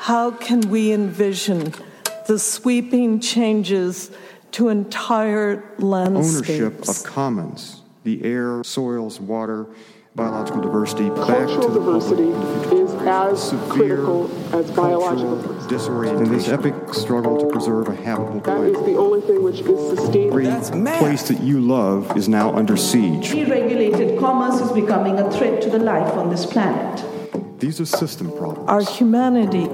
how can we envision the sweeping changes to entire landscapes? Ownership of commons, the air, soils, water, biological diversity, cultural diversity is as critical as biological diversity. In this epic struggle to preserve a habitable planet. That is the only thing which is sustainable. The place that you love is now under siege. Deregulated commerce is becoming a threat to the life on this planet. These are system problems. Our humanity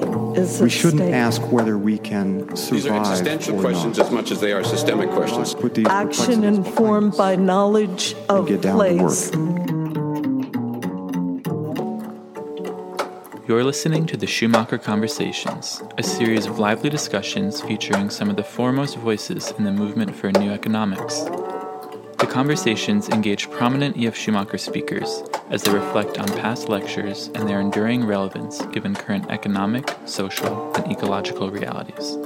is We shouldn't stake. ask whether we can survive. These are existential questions not. as much as they are systemic questions. Put these Action informed by knowledge of get down place. to work. You're listening to the Schumacher Conversations, a series of lively discussions featuring some of the foremost voices in the movement for new economics. The conversations engage prominent E.F. Schumacher speakers as they reflect on past lectures and their enduring relevance given current economic, social, and ecological realities.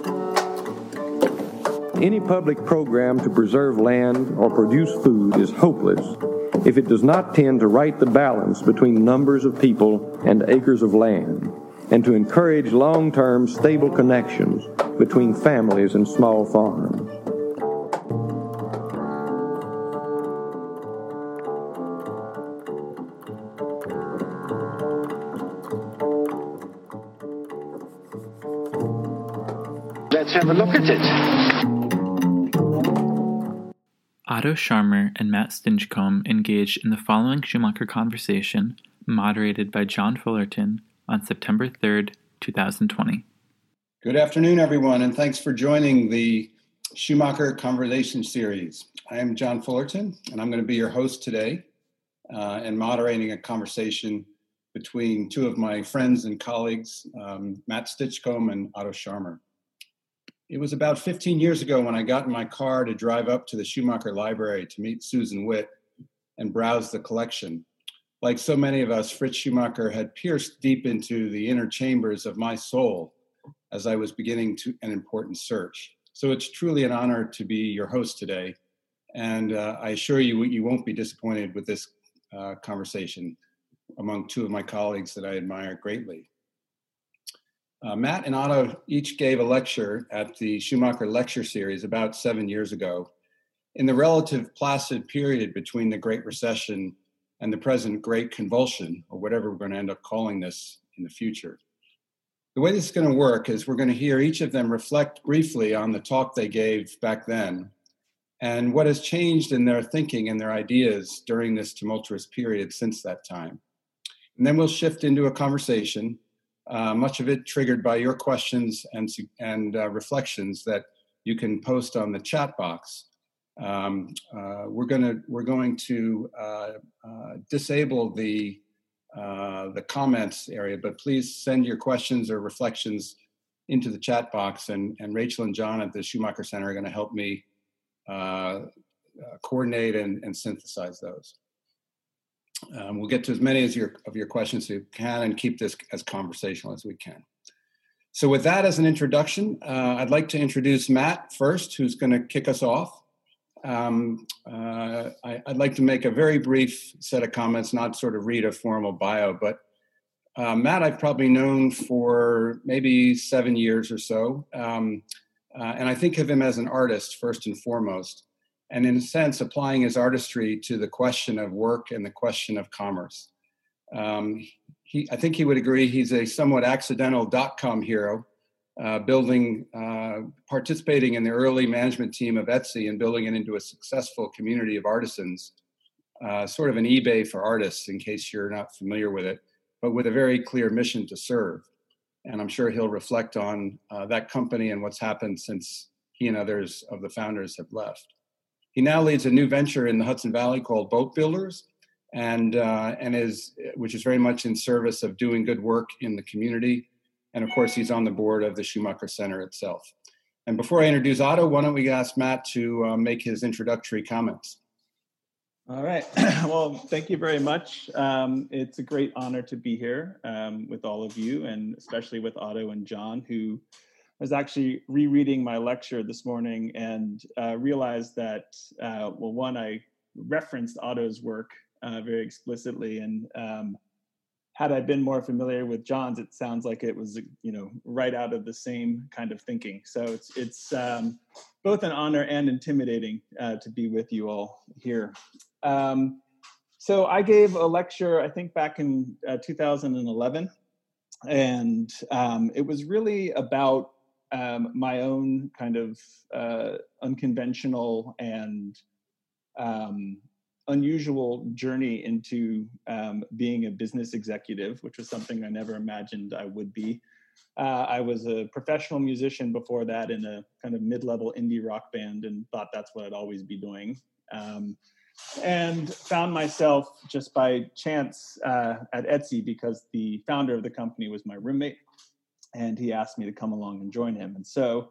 Any public program to preserve land or produce food is hopeless if it does not tend to right the balance between numbers of people and acres of land, and to encourage long term stable connections between families and small farms. Let's have a look at it. Otto Scharmer and Matt Stinchcomb engaged in the following Schumacher conversation, moderated by John Fullerton on September 3rd, 2020. Good afternoon, everyone, and thanks for joining the Schumacher Conversation Series. I am John Fullerton, and I'm going to be your host today uh, and moderating a conversation between two of my friends and colleagues, um, Matt Stinchcomb and Otto Scharmer. It was about 15 years ago when I got in my car to drive up to the Schumacher Library to meet Susan Witt and browse the collection. Like so many of us, Fritz Schumacher had pierced deep into the inner chambers of my soul as I was beginning to, an important search. So it's truly an honor to be your host today. And uh, I assure you, you won't be disappointed with this uh, conversation among two of my colleagues that I admire greatly. Uh, Matt and Otto each gave a lecture at the Schumacher Lecture Series about seven years ago. In the relative placid period between the Great Recession and the present Great Convulsion, or whatever we're going to end up calling this in the future. The way this is going to work is we're going to hear each of them reflect briefly on the talk they gave back then and what has changed in their thinking and their ideas during this tumultuous period since that time. And then we'll shift into a conversation uh, much of it triggered by your questions and, and uh, reflections that you can post on the chat box. Um, uh, we're gonna we're going to uh, uh, disable the uh, the comments area, but please send your questions or reflections into the chat box, and, and Rachel and John at the Schumacher Center are going to help me coordinate and, and synthesize those. Um, we'll get to as many as your, of your questions as we can and keep this as conversational as we can. So, with that as an introduction, uh, I'd like to introduce Matt first, who's going to kick us off. Um, uh, I, would like to make a very brief set of comments, not sort of read a formal bio, but uh, Matt, I've probably known for maybe seven years or so. Um, uh, and I think of him as an artist first and foremost and in a sense applying his artistry to the question of work and the question of commerce. Um, he, I think he would agree he's a somewhat accidental dot-com hero, uh, building, uh, participating in the early management team of Etsy and building it into a successful community of artisans, uh, sort of an eBay for artists, in case you're not familiar with it, but with a very clear mission to serve. And I'm sure he'll reflect on uh, that company and what's happened since he and others of the founders have left. He now leads a new venture in the Hudson Valley called Boat Builders, and uh, and is which is very much in service of doing good work in the community. And of course, he's on the board of the Schumacher Center itself. And before I introduce Otto, why don't we ask Matt to uh, make his introductory comments? All right. well, thank you very much. Um, it's a great honor to be here um, with all of you, and especially with Otto and John, who was actually rereading my lecture this morning and uh, realized that, uh, well, one, I referenced Otto's work uh, very explicitly and um, had I been more familiar with John's, it sounds like it was you know right out of the same kind of thinking. So it's it's um, both an honor and intimidating uh, to be with you all here. Um, so I gave a lecture, I think back in uh, 2011, and um, it was really about um, my own kind of uh, unconventional and um, unusual journey into um, being a business executive, which was something I never imagined I would be. Uh, I was a professional musician before that in a kind of mid-level indie rock band, and thought that's what I'd always be doing. Um, and found myself just by chance uh, at Etsy because the founder of the company was my roommate, and he asked me to come along and join him. And so,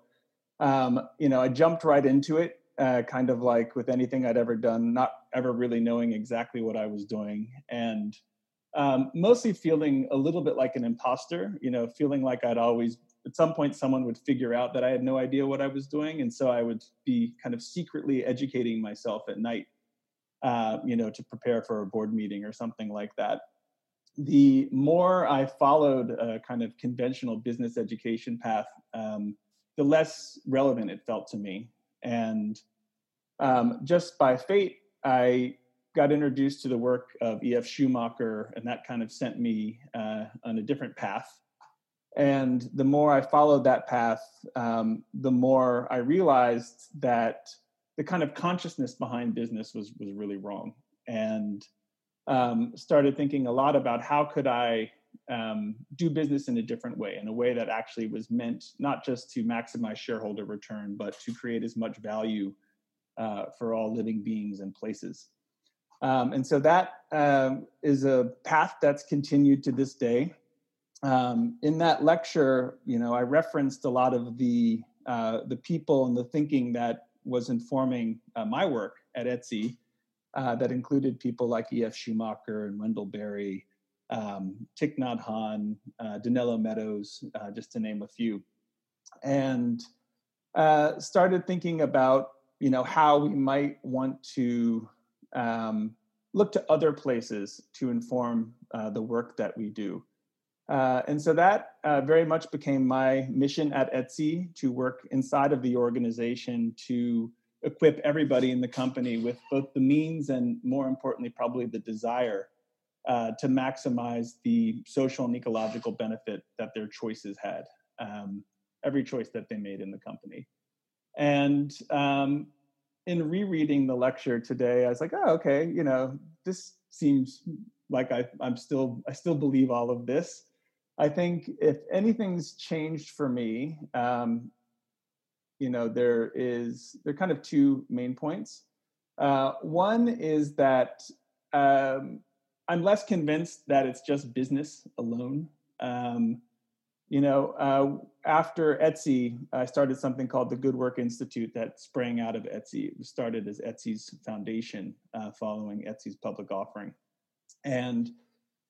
um, you know, I jumped right into it uh, kind of like with anything I'd ever done, not ever really knowing exactly what I was doing, and um, mostly feeling a little bit like an imposter. You know, feeling like I'd always at some point someone would figure out that I had no idea what I was doing, and so I would be kind of secretly educating myself at night. Uh, you know, to prepare for a board meeting or something like that. The more I followed a kind of conventional business education path, um, the less relevant it felt to me. And um, just by fate, I got introduced to the work of E.F. Schumacher, and that kind of sent me uh, on a different path. And the more I followed that path, um, the more I realized that the kind of consciousness behind business was was really wrong, and um, started thinking a lot about how could I um, do business in a different way, in a way that actually was meant not just to maximize shareholder return, but to create as much value uh, for all living beings and places. Um, and so that um, is a path that's continued to this day. Um, in that lecture, you know, I referenced a lot of the uh, the people and the thinking that was informing uh, my work at Etsy. Uh, that included people like E.F. Schumacher and Wendell Berry, um, Thich Nhat Hanh, uh, Donella Meadows, uh, just to name a few, and uh, started thinking about you know how we might want to um, look to other places to inform uh, the work that we do. Uh, and so that uh, very much became my mission at Etsy to work inside of the organization to equip everybody in the company with both the means and, more importantly, probably the desire uh, to maximize the social and ecological benefit that their choices had, um, every choice that they made in the company. And um, in rereading the lecture today, I was like, oh, okay, you know, this seems like I, I'm still, I still believe all of this. I think if anything's changed for me, um, you know, there is, there are kind of two main points. Uh, one is that um, I'm less convinced that it's just business alone. Um, you know, uh, after Etsy, I started something called the Good Work Institute that sprang out of Etsy. It was started as Etsy's foundation uh, following Etsy's public offering. And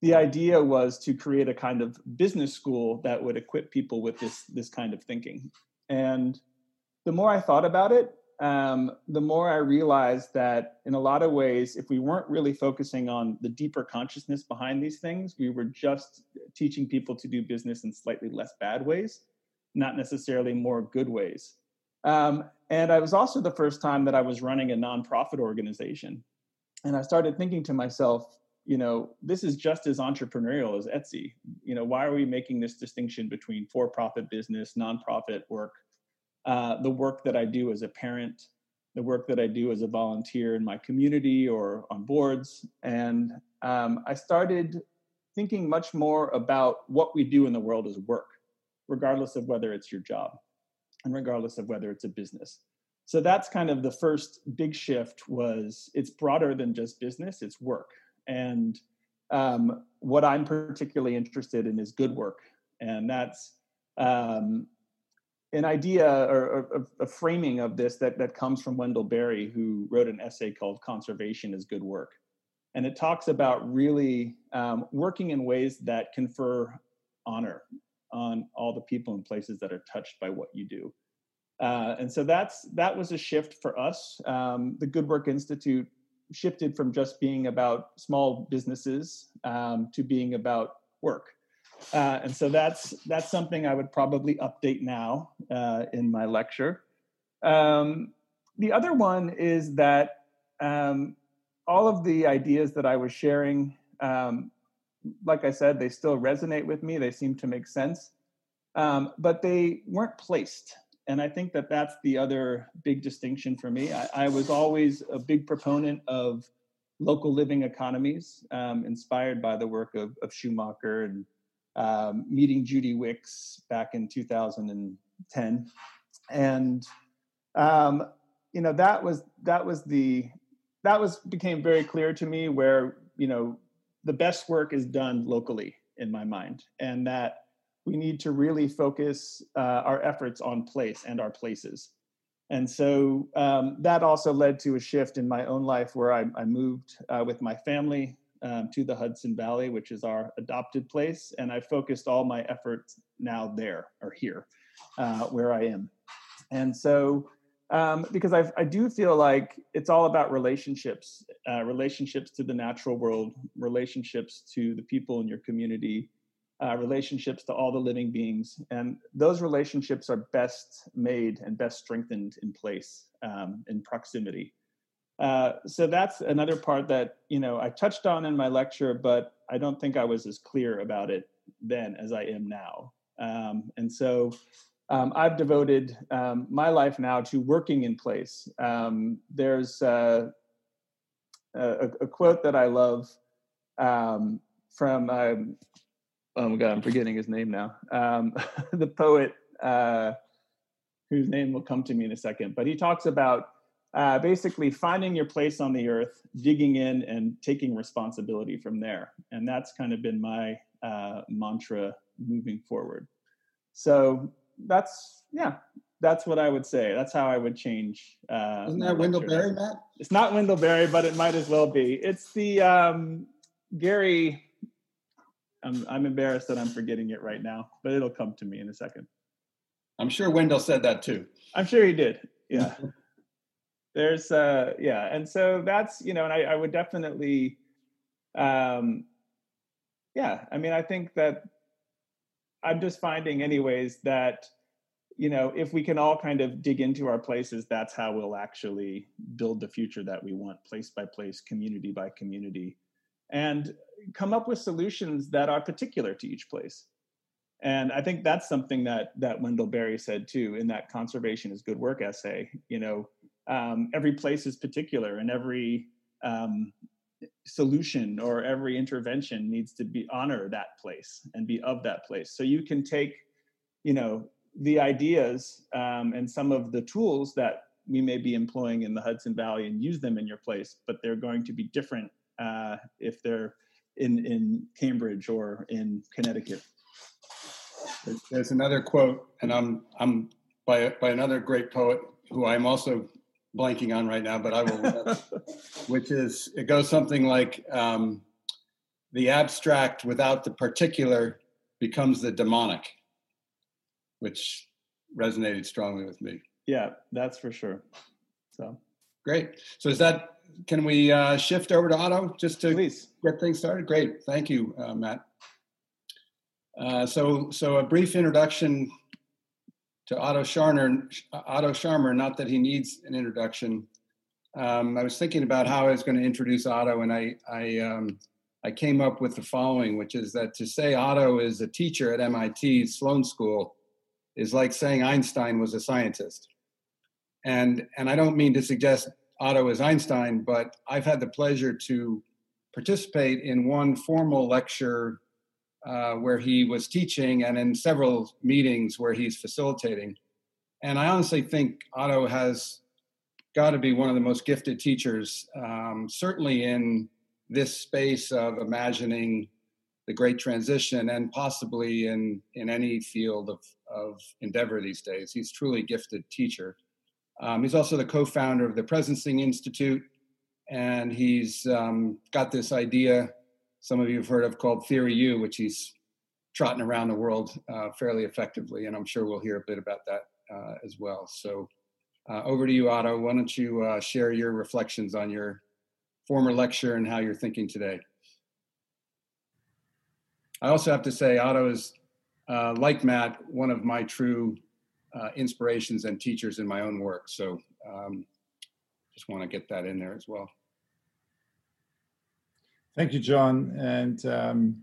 the idea was to create a kind of business school that would equip people with this, this kind of thinking. And the more I thought about it, um, the more I realized that in a lot of ways, if we weren't really focusing on the deeper consciousness behind these things, we were just teaching people to do business in slightly less bad ways, not necessarily more good ways. Um, and I was also the first time that I was running a nonprofit organization. And I started thinking to myself, you know, this is just as entrepreneurial as Etsy. You know, why are we making this distinction between for profit business, nonprofit work? Uh, the work that I do as a parent, the work that I do as a volunteer in my community or on boards. And um, I started thinking much more about what we do in the world as work, regardless of whether it's your job and regardless of whether it's a business. So that's kind of the first big shift was it's broader than just business, it's work. And um, what I'm particularly interested in is good work. And that's um, an idea or, a framing of this that, that comes from Wendell Berry, who wrote an essay called Conservation is Good Work. And it talks about really um, working in ways that confer honor on all the people and places that are touched by what you do. Uh, and so that's that was a shift for us. Um, the Good Work Institute shifted from just being about small businesses um, to being about work. Uh, and so that's that's something I would probably update now uh, in my lecture. Um, the other one is that um, all of the ideas that I was sharing, um, like I said, they still resonate with me. They seem to make sense, um, but they weren't placed. And I think that that's the other big distinction for me. I, I was always a big proponent of local living economies, um, inspired by the work of, of Schumacher and um, meeting Judy Wicks back in 2010, and um, you know that was that was the that was became very clear to me where you know the best work is done locally in my mind, and that we need to really focus uh, our efforts on place and our places. And so um, that also led to a shift in my own life where I, I moved uh, with my family um, to the Hudson Valley, which is our adopted place. And I focused all my efforts now there or here uh, where I am. And so, um, because I, I do feel like it's all about relationships, uh, relationships to the natural world, relationships to the people in your community, uh, relationships to all the living beings. And those relationships are best made and best strengthened in place, um, in proximity. Uh, so that's another part that you know I touched on in my lecture, but I don't think I was as clear about it then as I am now. Um, and so um, I've devoted um, my life now to working in place. Um, there's uh, a, a, quote that I love um, from um, oh my god, I'm forgetting his name now. the poet uh, whose name will come to me in a second, but he talks about uh, basically finding your place on the earth, digging in, and taking responsibility from there. And that's kind of been my uh, mantra moving forward. So that's yeah, that's what I would say. That's how I would change. Uh, Isn't that Wendell Berry, Matt? It's not Wendell Berry, but it might as well be. It's the um, Gary. I'm I'm embarrassed that I'm forgetting it right now, but it'll come to me in a second. I'm sure Wendell said that too. I'm sure he did. Yeah. there's uh yeah and so that's you know and i, I would definitely um yeah i mean i think that i'm just finding anyways that you know if we can all kind of dig into our places that's how we'll actually build the future that we want place by place community by community and come up with solutions that are particular to each place. And i think that's something that that wendell berry said too in that conservation is good work essay you know um, every place is particular and every um, solution or every intervention needs to be honor that place and be of that place. So you can take you know the ideas um, and some of the tools that we may be employing in the hudson valley and use them in your place but they're going to be different uh, if they're in in cambridge or in connecticut. There's another quote and i'm i'm by by another great poet who i'm also blanking on right now, but I will, which is it goes something like um, the abstract without the particular becomes the demonic, which resonated strongly with me. Yeah, that's for sure. So great. So is that? Can we uh, shift over to Otto just to Please. get things started? Great, thank you, uh, Matt. Uh, so, so a brief introduction to Otto Scharner, Otto Scharmer, not that he needs an introduction. Um, I was thinking about how I was going to introduce Otto, and I I, um, I came up with the following, which is that to say Otto is a teacher at MIT Sloan School is like saying Einstein was a scientist. And and I don't mean to suggest Otto is Einstein, but I've had the pleasure to participate in one formal lecture uh, where he was teaching and in several meetings where he's facilitating. And I honestly think Otto has got to be one of the most gifted teachers, um, certainly in this space of imagining the great transition and possibly in, in any field of, of endeavor these days. He's truly gifted teacher. Um, he's also the co-founder of the Presencing Institute, and he's um, got this idea some of you have heard of called Theory U, which he's trotting around the world uh, fairly effectively, and I'm sure we'll hear a bit about that uh, as well. So, uh, over to you, Otto. Why don't you uh, share your reflections on your former lecture and how you're thinking today? I also have to say, Otto is, uh, like Matt, one of my true inspirations and teachers in my own work. So um, just want to get that in there as well. Thank you, John. And um,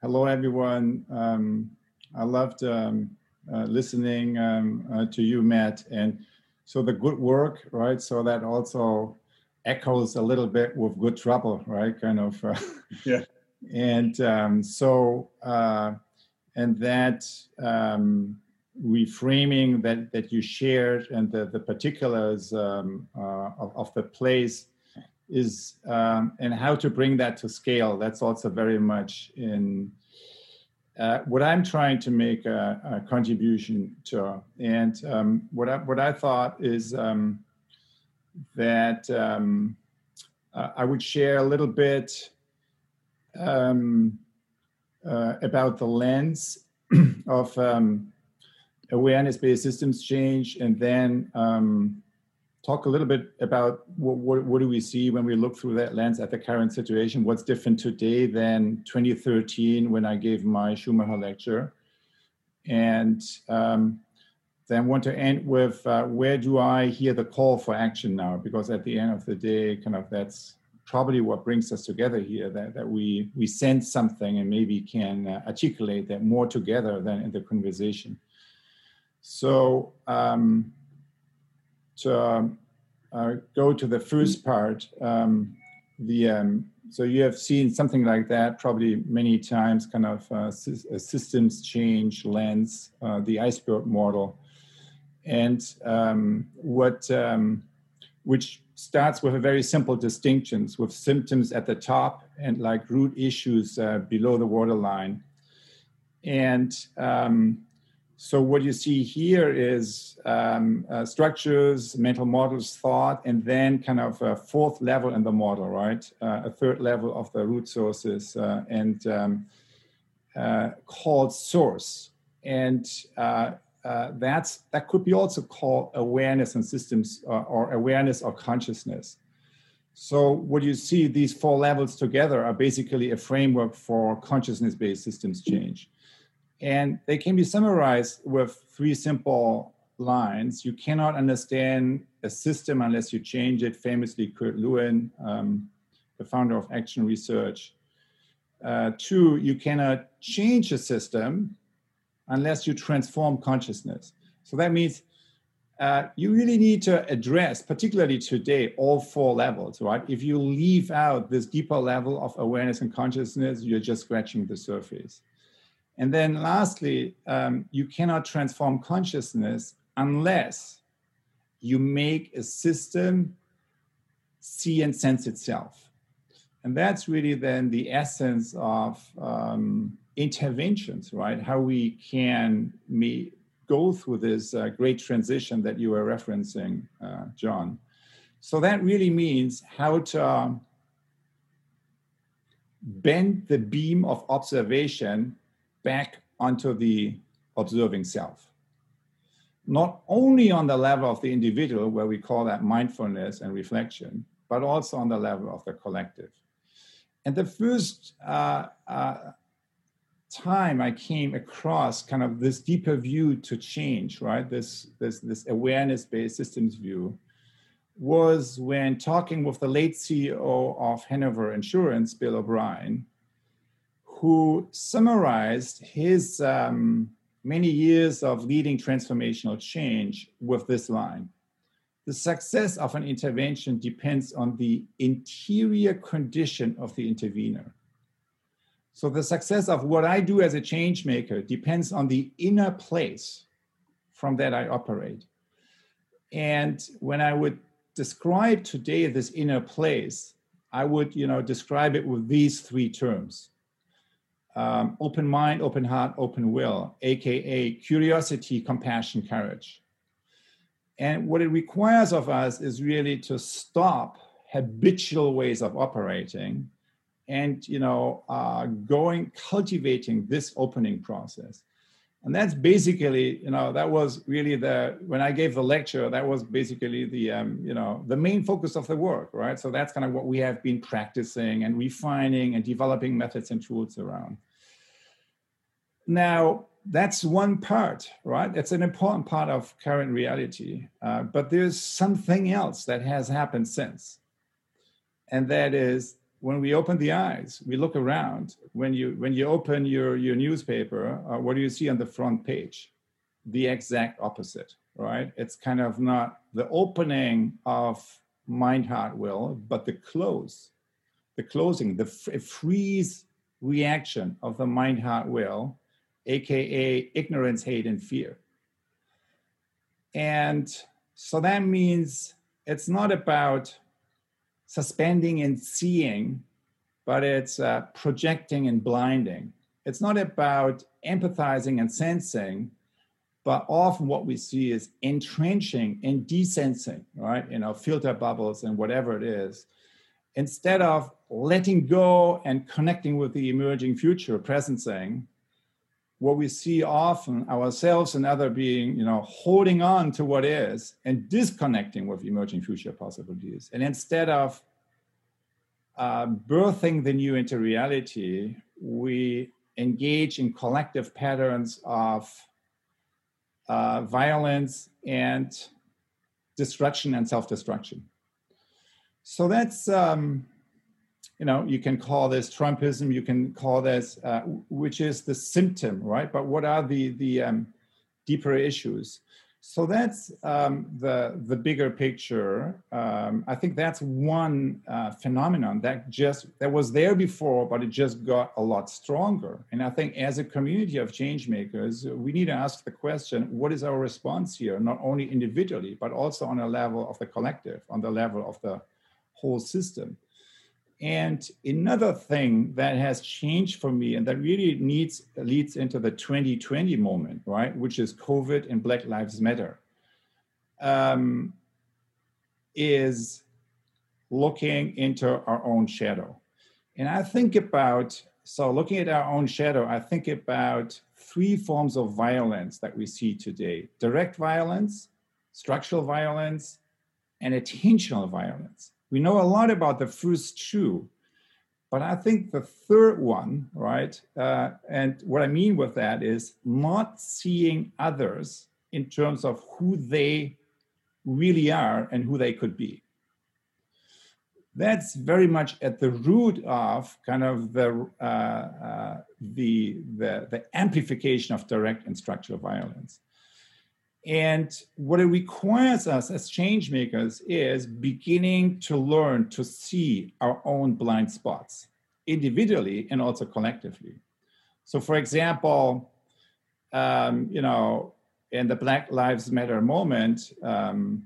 hello, everyone. Um, I loved um, uh, listening um, uh, to you, Matt. And so the good work, right? So that also echoes a little bit with good trouble, right? Kind of. Uh, yeah. And um, so, uh, and that um, reframing that that you shared and the the particulars um, uh, of, of the place is um, and how to bring that to scale. That's also very much in uh, what I'm trying to make a, a contribution to. And um, what I what I thought is um, that um, uh, I would share a little bit um, uh, about the lens of um, awareness-based systems change, and then talk a little bit about what, what, what, do we see when we look through that lens at the current situation? What's different today than 2013 when I gave my Schumacher lecture? And um, then want to end with uh, where do I hear the call for action now? Because at the end of the day, kind of that's probably what brings us together here that, that we we sense something and maybe can uh, articulate that more together than in the conversation. So um, to um, uh, go to the first part, um, the um, so you have seen something like that probably many times, kind of uh, systems change lens, uh, the iceberg model, and um, what um, which starts with a very simple distinctions with symptoms at the top and like root issues uh, below the waterline, and um, so what you see here is um, uh, structures, mental models, thought, and then kind of a fourth level in the model, right? Uh, a third level of the root sources uh, and um, uh, called source. And uh, uh, that's that could be also called awareness and systems or awareness or consciousness. So what you see, these four levels together are basically a framework for consciousness-based systems change. And they can be summarized with three simple lines. You cannot understand a system unless you change it. Famously, Kurt Lewin, um, the founder of Action Research. Uh, two, you cannot change a system unless you transform consciousness. So that means uh, you really need to address, particularly today, all four levels, right? If you leave out this deeper level of awareness and consciousness, you're just scratching the surface. And then lastly, um, you cannot transform consciousness unless you make a system see and sense itself. And that's really then the essence of um, interventions, right? How we can me- go through this uh, great transition that you were referencing, uh, John. So that really means how to um, bend the beam of observation back onto the observing self. Not only on the level of the individual, where we call that mindfulness and reflection, but also on the level of the collective. And the first uh, uh, time I came across kind of this deeper view to change, right? This this this awareness-based systems view was when talking with the late CEO of Hanover Insurance, Bill O'Brien, who summarized his um, many years of leading transformational change with this line The success of an intervention depends on the interior condition of the intervener. So, the success of what I do as a change maker depends on the inner place from that I operate. And when I would describe today this inner place, I would, you know, describe it with these three terms um, open mind, open heart, open will, aka curiosity, compassion, courage. And what it requires of us is really to stop habitual ways of operating and you know uh, going cultivating this opening process and that's basically you know that was really the when i gave the lecture that was basically the um, you know the main focus of the work right so that's kind of what we have been practicing and refining and developing methods and tools around Now, that's one part, right? It's an important part of current reality. Uh, but there's something else that has happened since. And that is when we open the eyes, we look around. When you when you open your, your newspaper, uh, what do you see on the front page? The exact opposite, right? It's kind of not the opening of mind, heart, will, but the close, the closing, the f- freeze reaction of the mind, heart, will aka ignorance, hate, and fear. And so that means it's not about suspending and seeing, but it's uh, projecting and blinding. It's not about empathizing and sensing, but often what we see is entrenching and desensing, right? You know, filter bubbles and whatever it is, instead of letting go and connecting with the emerging future, presencing, what we see often ourselves and other being you know holding on to what is and disconnecting with emerging future possibilities. And instead of uh, birthing the new into reality we engage in collective patterns of uh, violence and destruction and self-destruction. So that's um, you know, you can call this Trumpism, you can call this, uh, which is the symptom, right? But what are the the um, deeper issues? So that's um, the the bigger picture. Um, I think that's one uh, phenomenon that just that was there before, but it just got a lot stronger. And I think as a community of change makers, we need to ask the question: What is our response here? Not only individually, but also on a level of the collective, on the level of the whole system. And another thing that has changed for me and that really needs leads into the 2020 moment, right, which is COVID and Black Lives Matter, um, is looking into our own shadow. And I think about, so looking at our own shadow, I think about three forms of violence that we see today direct violence, structural violence, and attentional violence. We know a lot about the first two, but I think the third one, right? Uh, and what I mean with that is not seeing others in terms of who they really are and who they could be. That's very much at the root of kind of the uh, uh, the, the the amplification of direct and structural violence. And what it requires us as change makers is beginning to learn to see our own blind spots individually and also collectively. So, for example, um, you know, in the Black Lives Matter moment, um,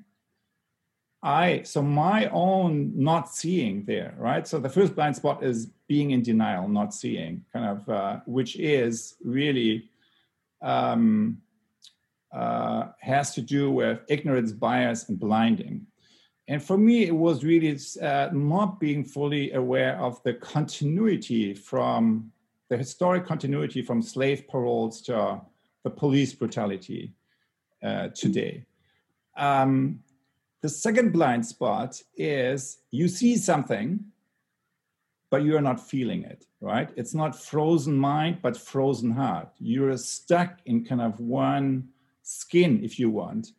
I so my own not seeing there, right? So the first blind spot is being in denial, not seeing, kind of, uh, which is really um, uh, has to do with ignorance, bias, and blinding. And for me, it was really uh, not being fully aware of the continuity from the historic continuity from slave patrols to the police brutality uh, today. Um, the second blind spot is you see something, but you are not feeling it, right? It's not frozen mind, but frozen heart. You're stuck in kind of one skin, if you want,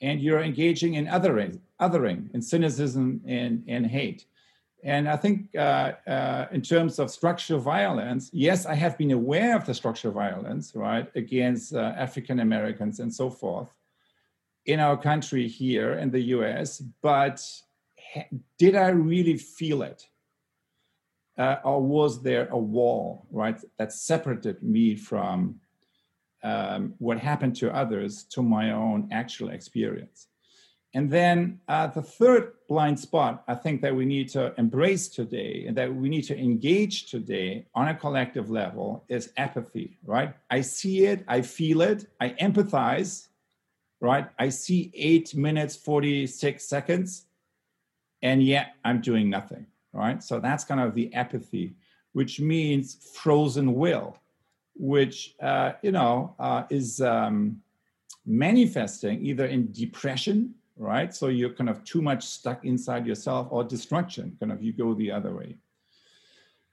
and you're engaging in othering, othering, in cynicism and, and hate. And I think uh, uh, in terms of structural violence, yes, I have been aware of the structural violence, right, against uh, African Americans and so forth in our country here in the US, but did I really feel it? Uh, or was there a wall, right, that separated me from um, what happened to others to my own actual experience. And then uh, the third blind spot I think that we need to embrace today and that we need to engage today on a collective level is apathy, right? I see it, I feel it, I empathize, right? I see eight minutes, 46 seconds, and yet I'm doing nothing, right? So that's kind of the apathy, which means frozen will which uh, you know uh, is um, manifesting either in depression, right? So you're kind of too much stuck inside yourself, or destruction, kind of you go the other way.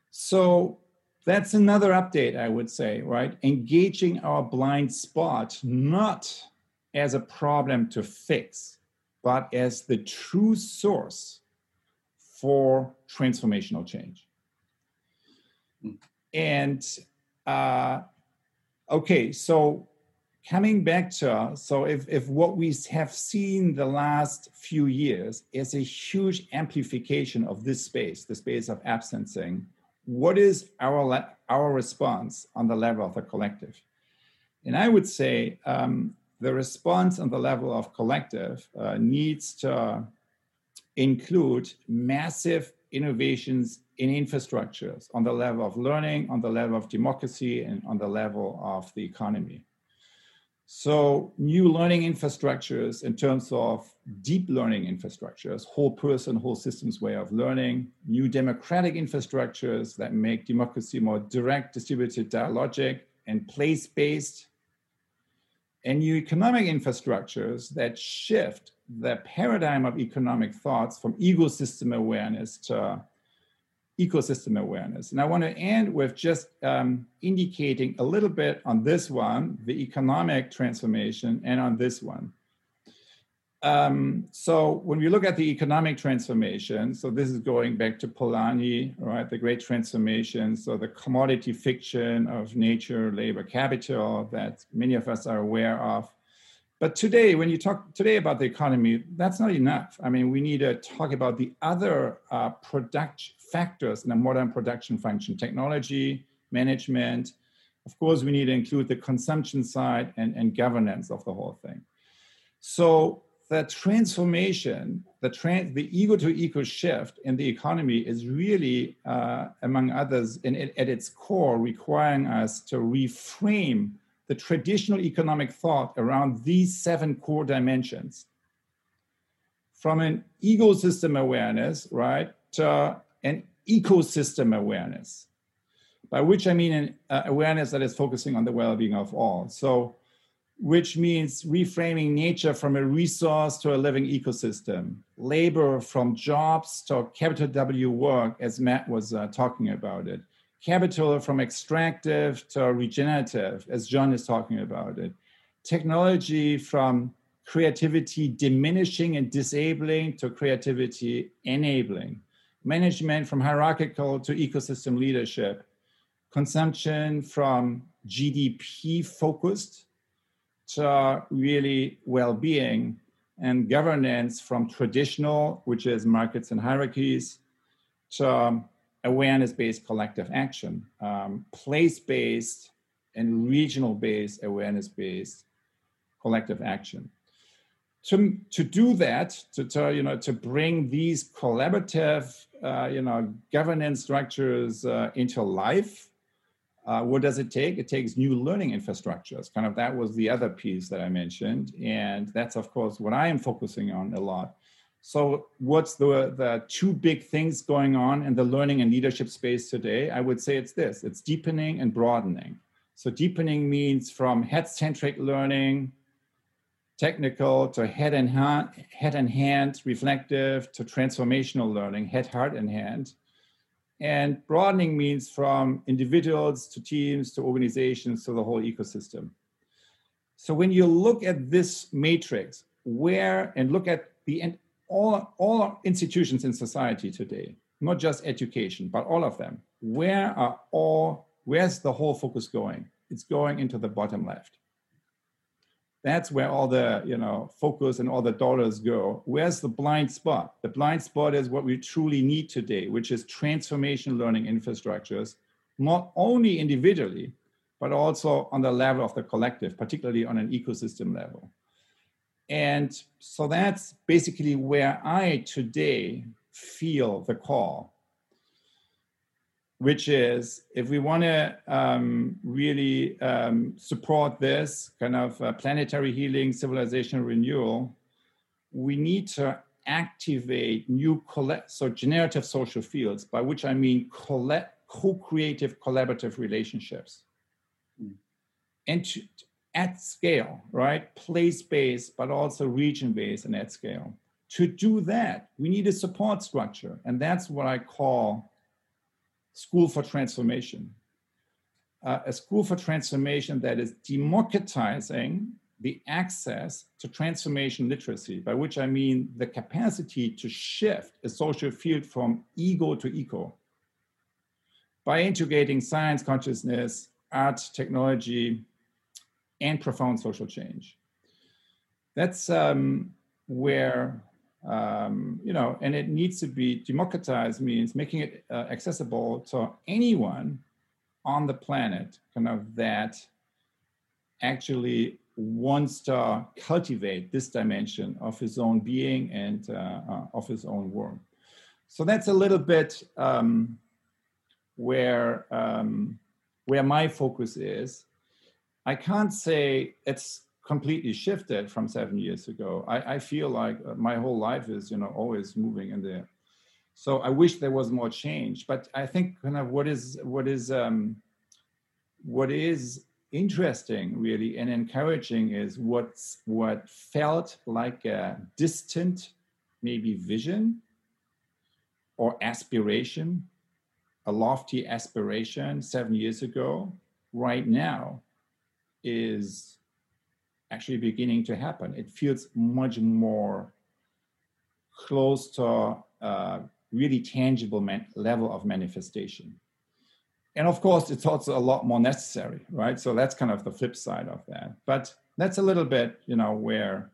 So that's another update, I would say, right? Engaging our blind spot not as a problem to fix, but as the true source for transformational change. And uh, okay, so coming back to so if, if what we have seen the last few years is a huge amplification of this space, the space of absencing, what is our our response on the level of the collective? And I would say um, the response on the level of collective uh, needs to include massive innovations in infrastructures on the level of learning, on the level of democracy, and on the level of the economy. So, new learning infrastructures in terms of deep learning infrastructures, whole person, whole systems way of learning, new democratic infrastructures that make democracy more direct, distributed, dialogic, and place based, and new economic infrastructures that shift the paradigm of economic thoughts from ego-system awareness to ecosystem awareness. And I want to end with just um, indicating a little bit on this one, the economic transformation, and on this one. Um, so when we look at the economic transformation, so this is going back to Polanyi, right, the great transformation, so the commodity fiction of nature, labor, capital that many of us are aware of. But today, when you talk today about the economy, that's not enough. I mean, we need to talk about the other uh, production factors in a modern production function technology, management. Of course, we need to include the consumption side and, and governance of the whole thing. So, the transformation, the, trans, the ego to eco shift in the economy is really, uh, among others, in, at its core, requiring us to reframe the traditional economic thought around these seven core dimensions from an ego-system awareness, right, to an ecosystem awareness, by which I mean an uh, awareness that is focusing on the well being of all. So, which means reframing nature from a resource to a living ecosystem, labor from jobs to capital W work, as Matt was uh, talking about it, capital from extractive to regenerative, as John is talking about it, technology from creativity diminishing and disabling to creativity enabling. Management from hierarchical to ecosystem leadership, consumption from GDP focused to really well being, and governance from traditional, which is markets and hierarchies, to awareness based collective action, um, place based and regional based awareness based collective action to, to do that, to, to, you know, to bring these collaborative, uh, you know, governance structures uh, into life, uh, what does it take? It takes new learning infrastructures. Kind of that was the other piece that I mentioned, and that's of course what I am focusing on a lot. So, what's the the two big things going on in the learning and leadership space today? I would say it's this: it's deepening and broadening. So, deepening means from head-centric learning technical to head and hand, head and hand, reflective to transformational learning, head, heart, and hand. And broadening means from individuals to teams to organizations to the whole ecosystem. So when you look at this matrix, where and look at the all all institutions in society today, not just education, but all of them, where are all where's the whole focus going? It's going into the bottom left. That's where all the you know focus and all the dollars go. Where's the blind spot? The blind spot is what we truly need today which is transformation learning infrastructures not only individually but also on the level of the collective particularly on an ecosystem level and so that's basically where i today feel the call which is if we want to um, really um, support this kind of uh, planetary healing, civilization renewal, we need to activate new collect so generative social fields, by which I mean co-creative collaborative relationships. Mm. And to, at scale, right? Place-based, but also region-based and at scale. To do that, we need a support structure. And that's what I call school for transformation. uh, a school for transformation that is democratizing the access to transformation literacy, by which I mean the capacity to shift a social field from ego to eco by integrating science, consciousness, art, technology, and profound social change. That's um, where, um, you know, and it needs to be democratized, means making it uh, accessible to anyone on the planet, kind of that actually wants to cultivate this dimension of his own being and uh, uh, of his own world. So that's a little bit um, where um, where my focus is. I can't say it's completely shifted from seven years ago. I, I feel like uh, my whole life is, you know, always moving in there. So I wish there was more change. But I think kind of what is what is um, what is interesting really and encouraging is what's what felt like a distant maybe vision or aspiration a lofty aspiration seven years ago right now is actually beginning to happen. It feels much more close to a really tangible man- level of manifestation. And of course it's also a lot more necessary right? So that's kind of the flip side of that. But that's a little bit you know where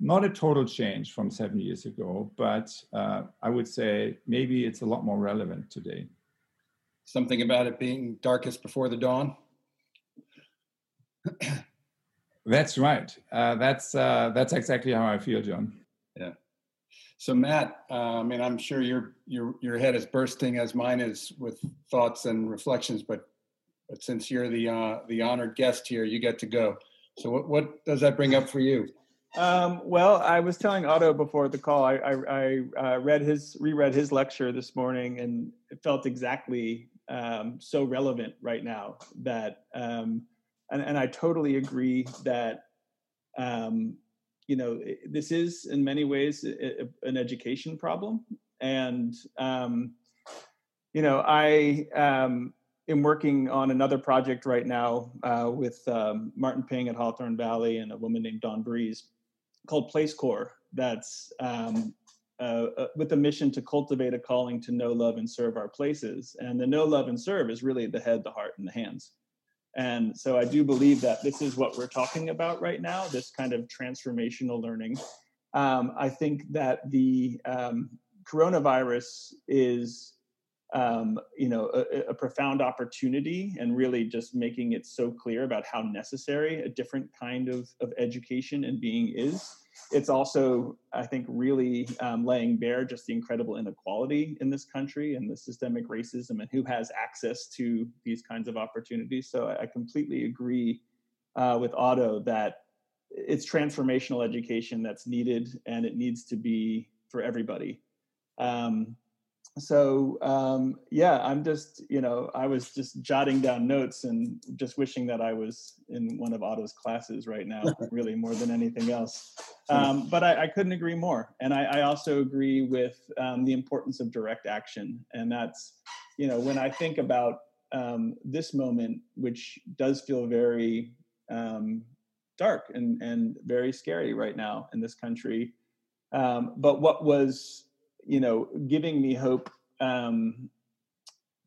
not a total change from seven years ago but uh, i would say maybe it's a lot more relevant today. Something about it being darkest before the dawn that's right uh, that's uh, that's exactly how i feel john yeah so Matt, uh, I mean, I'm sure your your your head is bursting as mine is with thoughts and reflections. But but since you're the uh, the honored guest here, you get to go. So what what does that bring up for you? Um, well, I was telling Otto before the call. I I, I uh, read his reread his lecture this morning, and it felt exactly um, so relevant right now. That um, and and I totally agree that um, you know this is in many ways an education problem. And um, you know i um, am working on another project right now uh, with um, martin ping at hawthorne valley and a woman named dawn breeze called Place Corps. That's uh, with a mission to cultivate a calling to know love and serve our places. And the know love and serve is really the head the heart and the hands and so I do believe that this is what we're talking about right now this kind of transformational learning. Um, I think that the um, coronavirus is um, you know a, a, profound opportunity and really just making it so clear about how necessary a different kind of, of education and being is it's also i think really um, laying bare just the incredible inequality in this country and the systemic racism and who has access to these kinds of opportunities. So i, I completely agree uh, with otto that it's transformational education that's needed and it needs to be for everybody. Um, so um, yeah i'm just you know i was just jotting down notes and just wishing that i was in one of otto's classes right now really more than anything else. Um, but I, I, couldn't agree more. And i, I also agree with um, the importance of direct action. And that's you know when i think about um, this moment which does feel very um, dark and, and very scary right now in this country um, but what was you know, giving me hope um,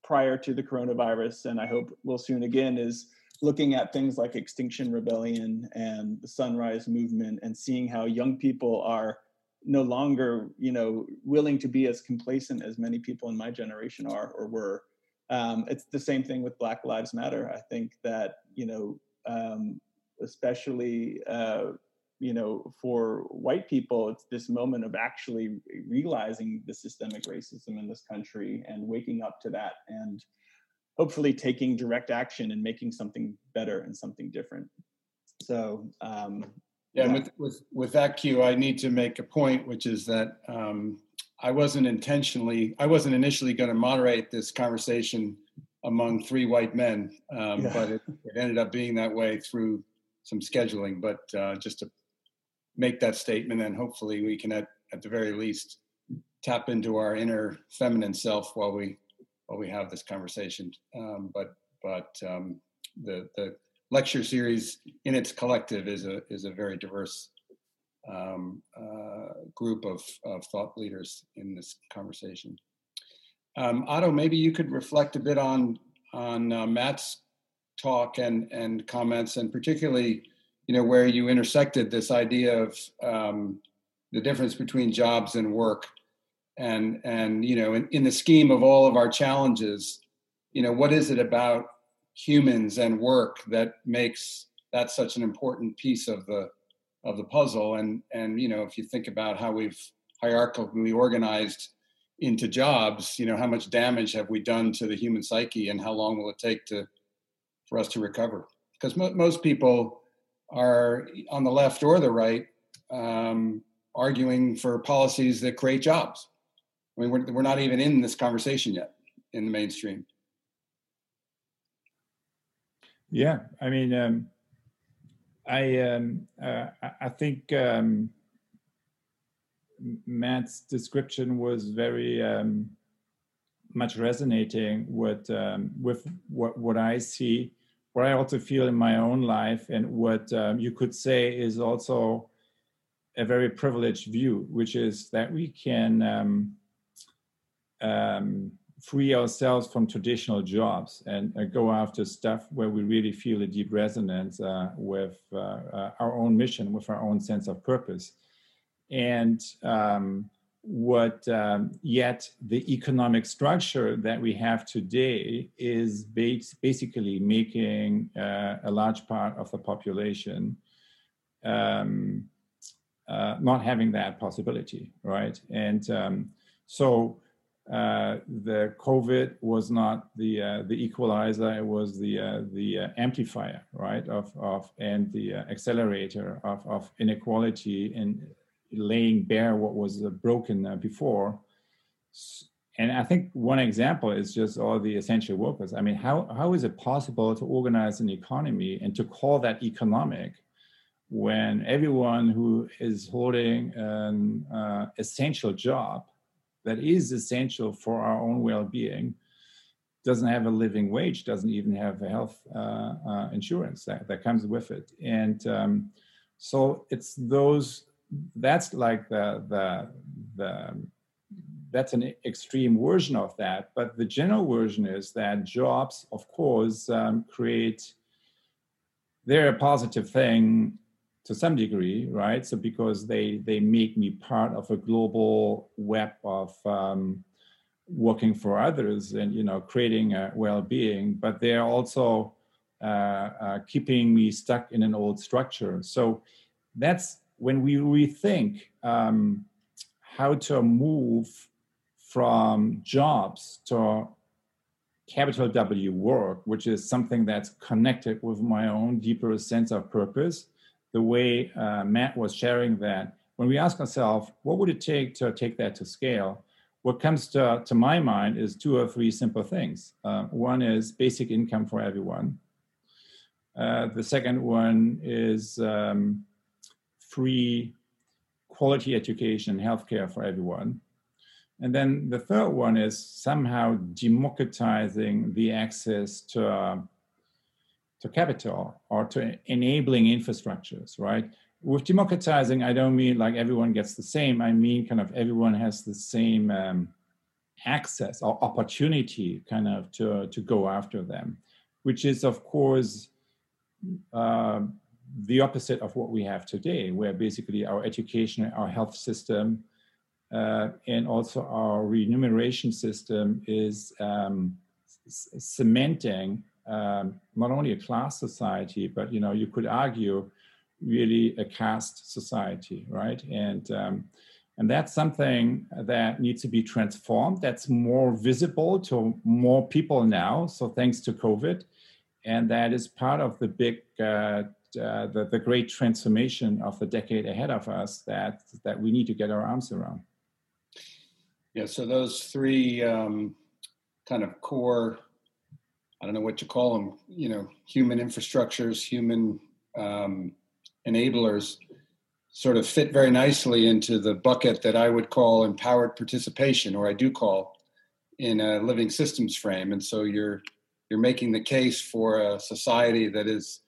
prior to the coronavirus, and I hope will soon again, is looking at things like Extinction Rebellion and the Sunrise Movement, and seeing how young people are no longer, you know, willing to be as complacent as many people in my generation are or were. Um, it's the same thing with Black Lives Matter. I think that you know, um, especially uh, you know, for white people, it's this moment of actually realizing the systemic racism in this country and waking up to that and hopefully taking direct action and making something better and something different. So, um, yeah, yeah. With, with, with that cue, I need to make a point, which is that um, I wasn't intentionally, I wasn't initially going to moderate this conversation among three white men, um, yeah. but it, it, ended up being that way through some scheduling. But uh, just to make that statement and hopefully we can at, at the very least tap into our inner feminine self while we while we have this conversation um, but but um, the the lecture series in its collective is a is a very diverse um, uh, group of, of thought leaders in this conversation. Um, Otto, maybe you could reflect a bit on on uh, Matt's talk and and comments, and particularly, you know, where you intersected this idea of um, the difference between jobs and work, and and you know, in, in the scheme of all of our challenges, you know, what is it about humans and work that makes that such an important piece of the of the puzzle? And and you know, if you think about how we've hierarchically organized into jobs, you know, how much damage have we done to the human psyche, and how long will it take to for us to recover? Because mo- most people are on the left or the right um, arguing for policies that create jobs. I mean, we're, we're not even in this conversation yet in the mainstream. Yeah, I mean, um, I um, uh, I think um, Matt's description was very um, much resonating with um, with what what I see, what I also feel in my own life, and what um, you could say is also a very privileged view, which is that we can um, um, free ourselves from traditional jobs and uh, go after stuff where we really feel a deep resonance uh, with uh, uh our own mission, with our own sense of purpose. And um, what um, yet the economic structure that we have today is bas- basically making uh, a large part of the population um, uh, not having that possibility, right? And um, so uh, the COVID was not the uh, the equalizer; it was the uh, the uh, amplifier, right? Of of and the accelerator of of inequality and laying bare what was broken uh, before. And I think one example is just all the essential workers. I mean, how, how is it possible to organize an economy and to call that economic when everyone who is holding an uh, essential job that is essential for our own well-being doesn't have a living wage, doesn't even have a health uh, uh, insurance that, that comes with it. And um, so it's those that's like the the the that's an extreme version of that. But the general version is that jobs, of course, um, create they're a positive thing to some degree, right? So because they they make me part of a global web of um, working for others and you know creating a well-being, but they're also uh, uh, keeping me stuck in an old structure. So that's when we rethink um, how to move from jobs to capital W work, which is something that's connected with my own deeper sense of purpose, the way uh, Matt was sharing that, when we ask ourselves, what would it take to take that to scale? What comes to, to my mind is two or three simple things. Uh, one is basic income for everyone. Uh, the second one is um, free quality education healthcare for everyone. And then the third one is somehow democratizing the access to, uh, to capital or to enabling infrastructures, right? With democratizing, I don't mean like everyone gets the same. I mean kind of everyone has the same um, access or opportunity kind of to, to go after them, which is, of course, uh, the opposite of what we have today, where basically our education, our health system, uh, and also our remuneration system is um, cementing um, not only a class society, but you know you could argue really a caste society, right? And um, and that's something that needs to be transformed. That's more visible to more people now. So thanks to COVID, and that is part of the big uh, uh, the, the great transformation of the decade ahead of us that that we need to get our arms around. Yeah, so those three um, kind of core, I don't know what you call them, you know, human infrastructures, human um, enablers, sort of fit very nicely into the bucket that I would call empowered participation, or I do call in a living systems frame. And so you're you're making the case for a society that is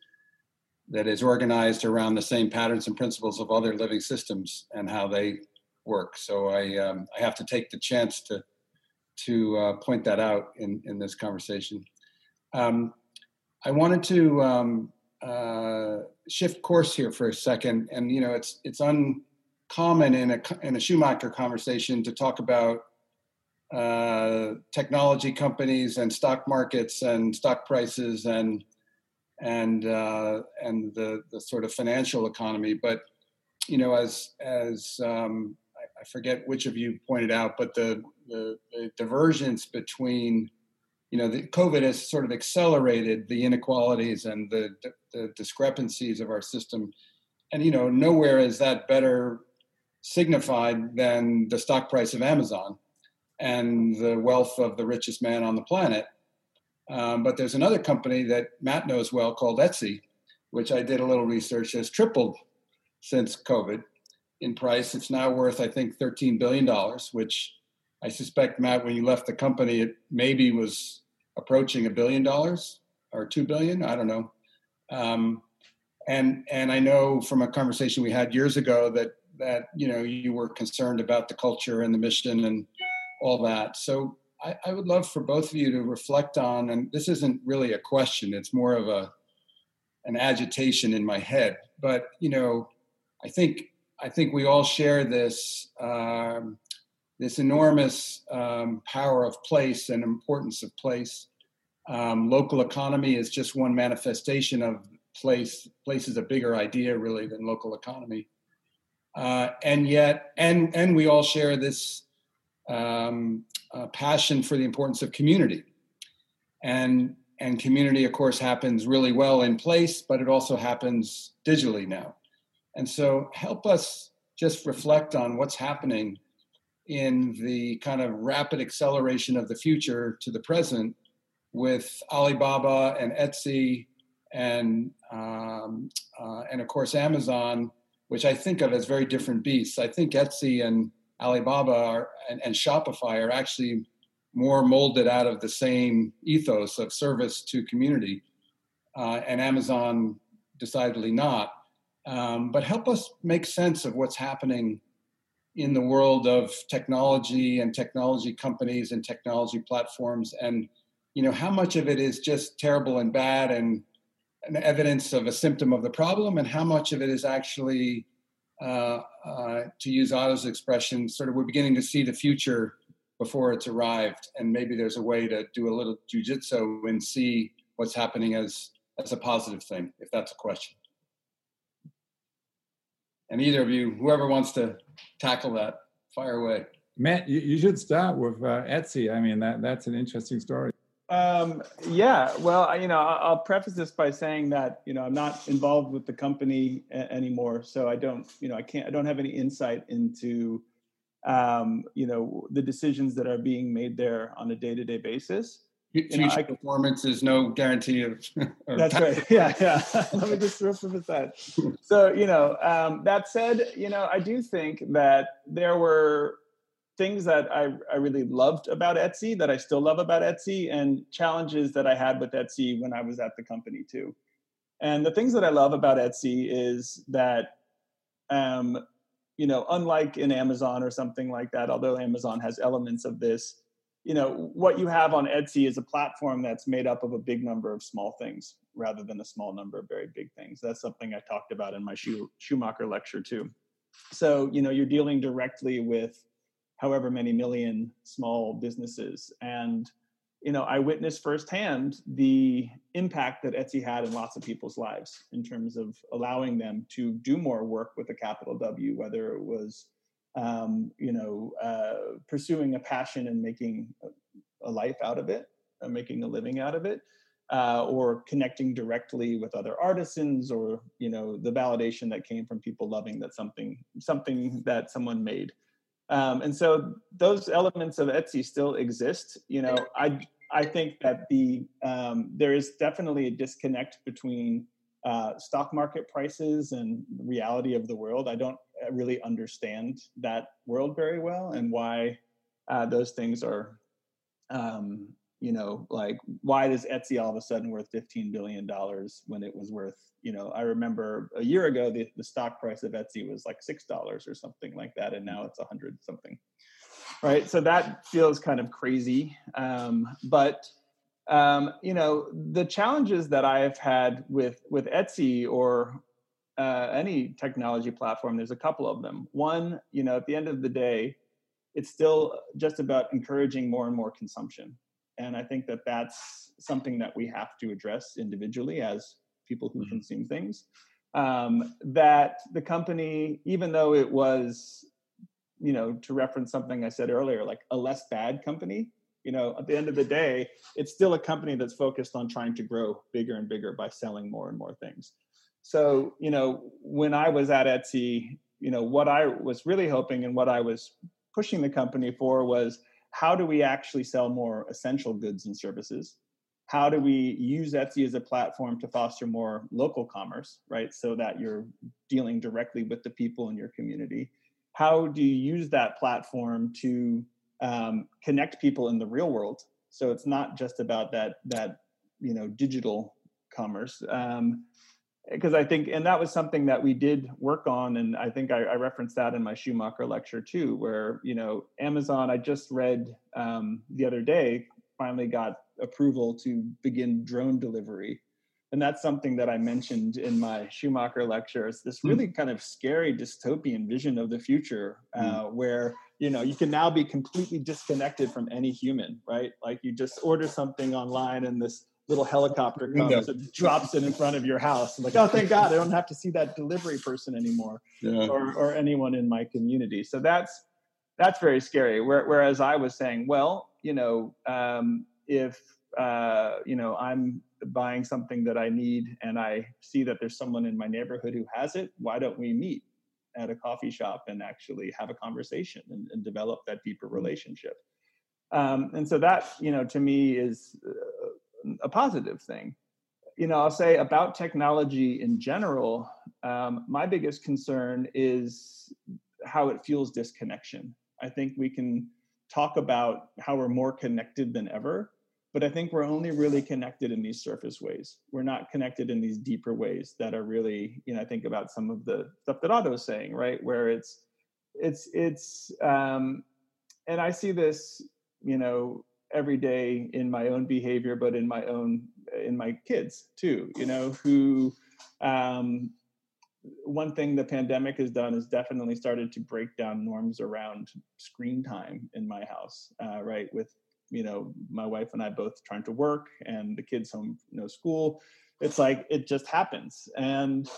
that is organized around the same patterns and principles of other living systems and how they work. So I um, I have to take the chance to to uh, point that out in in this conversation. Um, I wanted to um, uh, shift course here for a second, and you know it's it's uncommon in a in a Schumacher conversation to talk about uh, technology companies and stock markets and stock prices and and uh, and the the sort of financial economy. But you know, as as um, I, I, forget which of you pointed out, but the, the, the divergence between you know, the COVID has sort of accelerated the inequalities and the, the discrepancies of our system. And, you know, nowhere is that better signified than the stock price of Amazon and the wealth of the richest man on the planet. Um, but there's another company that Matt knows well called Etsy, which I did a little research, has tripled since COVID in price. It's now worth, I think, $13 billion, which I suspect, Matt, when you left the company, it maybe was approaching a billion dollars or two billion. I don't know. Um, and and I know from a conversation we had years ago that that you know you were concerned about the culture and the mission and all that. So I, I, would love for both of you to reflect on, and this isn't really a question, it's more of a an agitation in my head. But you know, I think I think we all share this um, this enormous um, power of place and importance of place. Um, local economy is just one manifestation of place. Place is a bigger idea, really, than local economy. Uh, and yet, and and we all share this um, a passion for the importance of community. And, and community, of course, happens really well in place, but it also happens digitally now. And so help us just reflect on what's happening in the kind of rapid acceleration of the future to the present with Alibaba and Etsy and um, uh, and of course Amazon, which I think of as very different beasts. I think Etsy and Alibaba are, and, and Shopify are actually more molded out of the same ethos of service to community, uh, and Amazon decidedly not. Um, but help us make sense of what's happening in the world of technology and technology companies and technology platforms, and you know how much of it is just terrible and bad and, and evidence of a symptom of the problem, and how much of it is actually uh, uh, to use Otto's expression, sort of we're beginning to see the future before it's arrived, and maybe there's a way to do a little jujitsu and see what's happening as as a positive thing, if that's a question. And either of you, whoever wants to tackle that, fire away. Matt, you, you should start with uh, Etsy. I mean, that that's an interesting story. Um, yeah, well, you know, I'll preface this by saying that you know I'm not involved with the company a- anymore, so I don't, you know, I can't, I don't have any insight into, um, you know, the decisions that are being made there on a day-to-day basis. Future you know, I, performance is no guarantee of. that's right. Yeah, yeah. Let me just preface that. So, you know, um, that said, you know, I do think that there were things that I, I really loved about Etsy that I still love about Etsy and challenges that I had with Etsy when I was at the company too. And the things that I love about Etsy is that, um, you know, unlike in Amazon or something like that, although Amazon has elements of this, you know, what you have on Etsy is a platform that's made up of a big number of small things rather than a small number of very big things. That's something I talked about in my Schumacher lecture too. So, you know, you're dealing directly with however many million small businesses. And you know, I witnessed firsthand the impact that Etsy had in lots of people's lives in terms of allowing them to do more work with a capital W, whether it was, um, you know, uh, pursuing a passion and making a life out of it, uh, making a living out of it, uh, or connecting directly with other artisans, or you know, the validation that came from people loving that something something that someone made. Um, and so those elements of Etsy still exist. You know, I I think that the um, there is definitely a disconnect between uh, stock market prices and reality of the world. I don't really understand that world very well and why uh, those things are, um, you know, like why is Etsy all of a sudden worth 15 billion dollars when it was worth, you know, I remember a year ago the, the stock price of Etsy was like six dollars or something like that, and now it's a hundred something. Right. So that feels kind of crazy. Um, but um, you know, the challenges that I've had with with Etsy or uh, any technology platform, there's a couple of them. One, you know, at the end of the day, it's still just about encouraging more and more consumption. And I think that that's something that we have to address individually as people who mm-hmm. consume things. Um, that the company, even though it was, you know, to reference something I said earlier, like a less bad company, you know, at the end of the day, it's still a company that's focused on trying to grow bigger and bigger by selling more and more things. So, you know, when I was at Etsy, you know, what I was really hoping and what I was pushing the company for was how do we actually sell more essential goods and services? How do we use Etsy as a platform to foster more local commerce, right? So that you're dealing directly with the people in your community. How do you use that platform to um, connect people in the real world? So it's not just about that that you know digital commerce. Um, because I think, and that was something that we did work on, and I think I, I, referenced that in my Schumacher lecture too, where you know Amazon. I just read um, the other day finally got approval to begin drone delivery, and that's something that I mentioned in my Schumacher lecture. It's this hmm. really kind of scary dystopian vision of the future, uh, mm. where you know you can now be completely disconnected from any human, right? Like you just order something online, and this little helicopter comes and drops it in front of your house. I'm like, oh, thank God, I don't have to see that delivery person anymore, yeah. or or anyone in my community. So that's that's very scary. Whereas I was saying, well, you know, um, if uh, you know I'm buying something that I need and I see that there's someone in my neighborhood who has it, why don't we meet at a coffee shop and actually have a conversation and, and develop that deeper mm-hmm. relationship? Um, and so that, you know, to me is uh, a positive thing. You know, I'll say about technology in general, um, my biggest concern is how it fuels disconnection. I think we can talk about how we're more connected than ever, but I think we're only really connected in these surface ways. We're not connected in these deeper ways that are really, you know, I think about some of the stuff that Otto's saying, right? Where it's, it's, it's, um, and I see this, you know, every day in my own behavior, but in my own in my kids too. You know, who um, one thing the pandemic has done is definitely started to break down norms around screen time in my house. Uh, right, with you know my wife and I both trying to work and the kids home, you know, school. It's like it just happens and.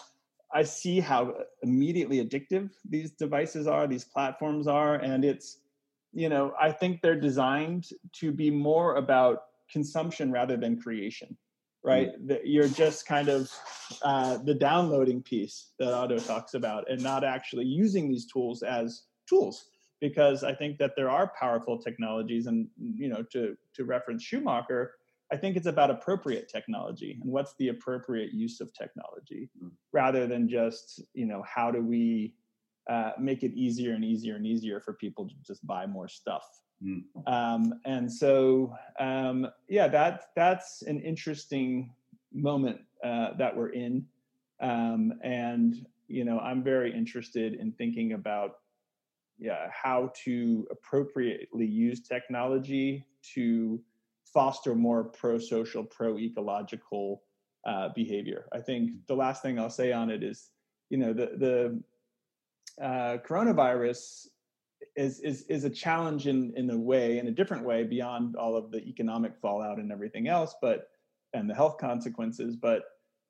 I see how immediately addictive these devices are, these platforms are, and it's you know, I think they're designed to be more about consumption rather than creation, right? Mm-hmm. That you're just kind of uh, the downloading piece that Otto talks about, and not actually using these tools as tools. Because I think that there are powerful technologies, and you know, to to reference Schumacher, I think it's about appropriate technology and what's the appropriate use of technology, mm-hmm. rather than just you know how do we uh, make it easier and easier and easier for people to just buy more stuff. Mm. Um, and so, um, yeah, that that's an interesting moment uh, that we're in. Um, and you know, I'm very interested in thinking about yeah how to appropriately use technology to foster more pro-social, pro-ecological uh, behavior. I think the last thing I'll say on it is, you know, the the uh, coronavirus is, is is a challenge in in a way, in a different way, beyond all of the economic fallout and everything else, but and the health consequences. But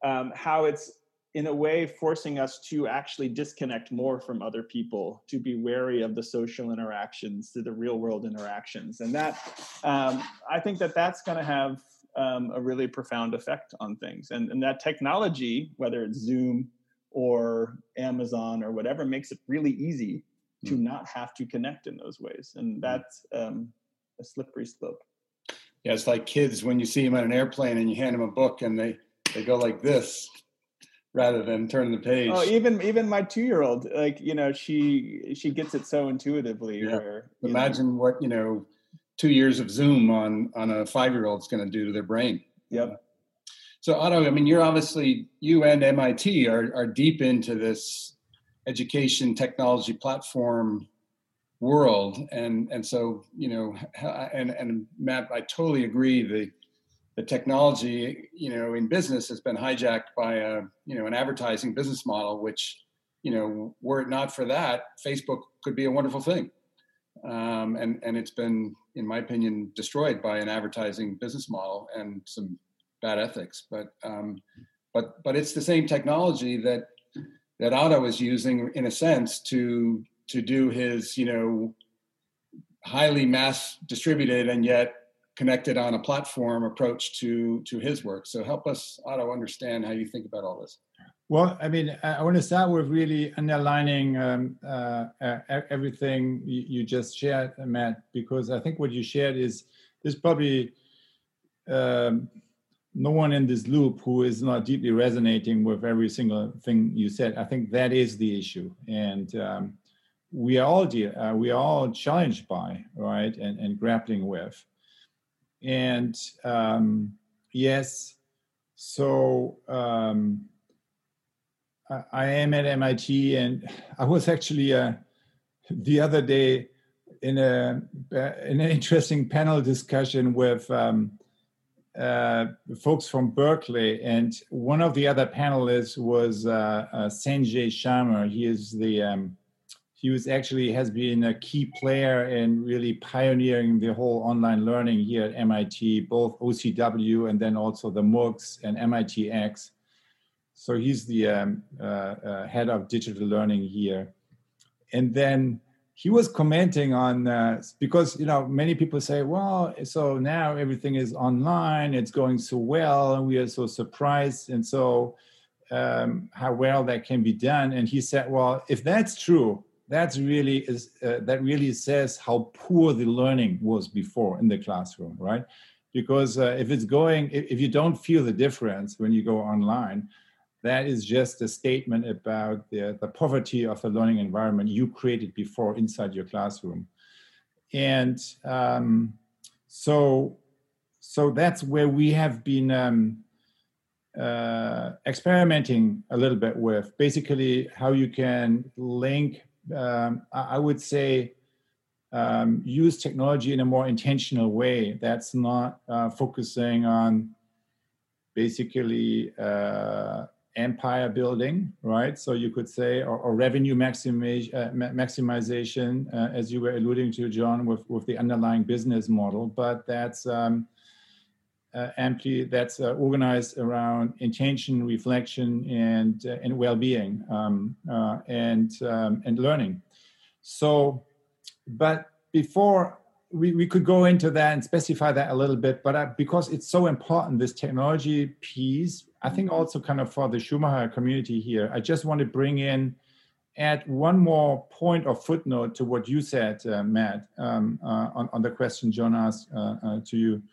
um, how it's in a way forcing us to actually disconnect more from other people, to be wary of the social interactions, to the real world interactions, and that um, I think that that's going to have um, a really profound effect on things. And, and that technology, whether it's Zoom or Amazon or whatever makes it really easy mm. to hmm. not have to connect in those ways. And hmm. that's um, a slippery slope. Yeah, it's like kids when you see them on an airplane and you hand them a book and they, they go like this rather than turn the page. Oh, even even my two year old, like you know, she she gets it so intuitively. Yeah. Where imagine know, what you know two years of Zoom on on a five year old is going to do to their brain. Yep. So Otto, I mean, you're obviously you and MIT are are deep into this education technology platform world, and and so you know, and and Matt, I totally agree. The the technology, you know, in business has been hijacked by a you know an advertising business model, which you know, were it not for that, Facebook could be a wonderful thing. Um, and and it's been, in my opinion, destroyed by an advertising business model and some bad ethics. But um, but but it's the same technology that that Otto is using in a sense to to do his you know highly mass distributed and yet connected on a platform approach to to his work. So help us Otto understand how you think about all this. Well, I mean, I want to start with really underlining um, uh, everything you, just shared, Matt, because I think what you shared is there's probably um, no one in this loop who is not deeply resonating with every single thing you said. I think that is the issue, and um, we are all uh, we are all challenged by right and, and grappling with, and um, yes, so. Um, I am at MIT, and I was actually uh, the other day in a in an interesting panel discussion with um, uh, folks from Berkeley, and one of the other panelists was uh, uh, Sanjay Sarma. He is the um, he was actually has been a key player in really pioneering the whole online learning here at MIT, both OCW and then also the MOOCs and MITx. So he's the um, uh, uh, head of digital learning here. And then he was commenting on uh, because you know many people say, well, so now everything is online, it's going so well, and we are so surprised, and so um, how well that can be done. And he said, well, if that's true, that's really is uh, that really says how poor the learning was before in the classroom, right? Because uh, if it's going, if, if you don't feel the difference when you go online, that is just a statement about the, the poverty of the learning environment you created before inside your classroom. And um, so, so that's where we have been um, uh, experimenting a little bit with basically how you can link, um, I would say, um, use technology in a more intentional way that's not uh, focusing on basically uh, empire building, right? So you could say, or, or revenue maximization, uh, maximization uh, as you were alluding to, John, with, with the underlying business model. But that's um, uh, amply that's uh, organized around intention, reflection, and uh, and well-being um, uh, and um, and learning. So, but before we, we could go into that and specify that a little bit, but uh, because it's so important, this technology piece, I think mm-hmm. also kind of for the Schumacher community here, I just want to bring in, add one more point or footnote to what you said, uh, Matt, um, uh, on, on the question John asked uh, uh, to you.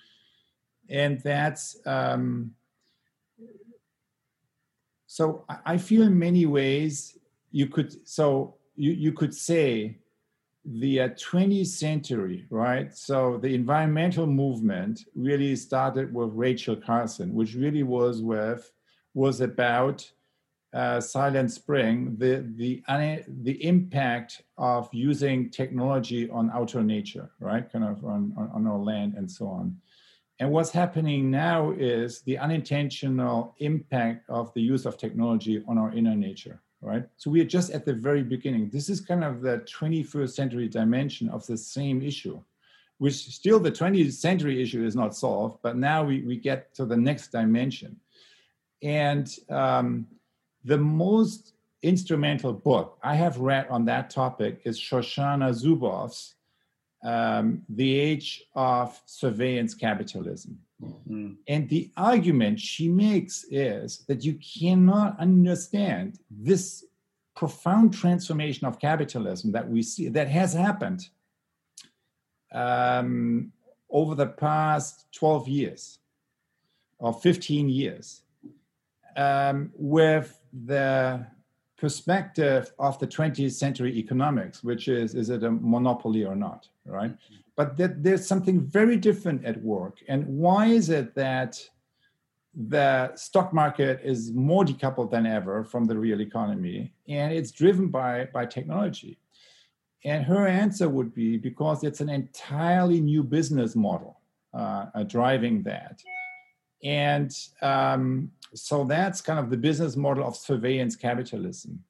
And that's, um, so I feel in many ways you could, so you, you could say the uh, 20th century, right? So the environmental movement really started with Rachel Carson, which really was with was about uh, Silent Spring, the the the impact of using technology on outer nature, right? Kind of on, on, on our land and so on. And what's happening now is the unintentional impact of the use of technology on our inner nature right? So we are just at the very beginning. This is kind of the 21st century dimension of the same issue, which still the 20th century issue is not solved, but now we, we get to the next dimension. And um, the most instrumental book I have read on that topic is Shoshana Zuboff's um, The Age of Surveillance Capitalism. Mm-hmm. And the argument she makes is that you cannot understand this profound transformation of capitalism that we see that has happened um, over the past 12 years or 15 years um, with the perspective of the 20th century economics, which is is it a monopoly or not, right? But that there's something very different at work. And why is it that the stock market is more decoupled than ever from the real economy and it's driven by, by technology? And her answer would be because it's an entirely new business model uh, uh, driving that. And um, so that's kind of the business model of surveillance capitalism,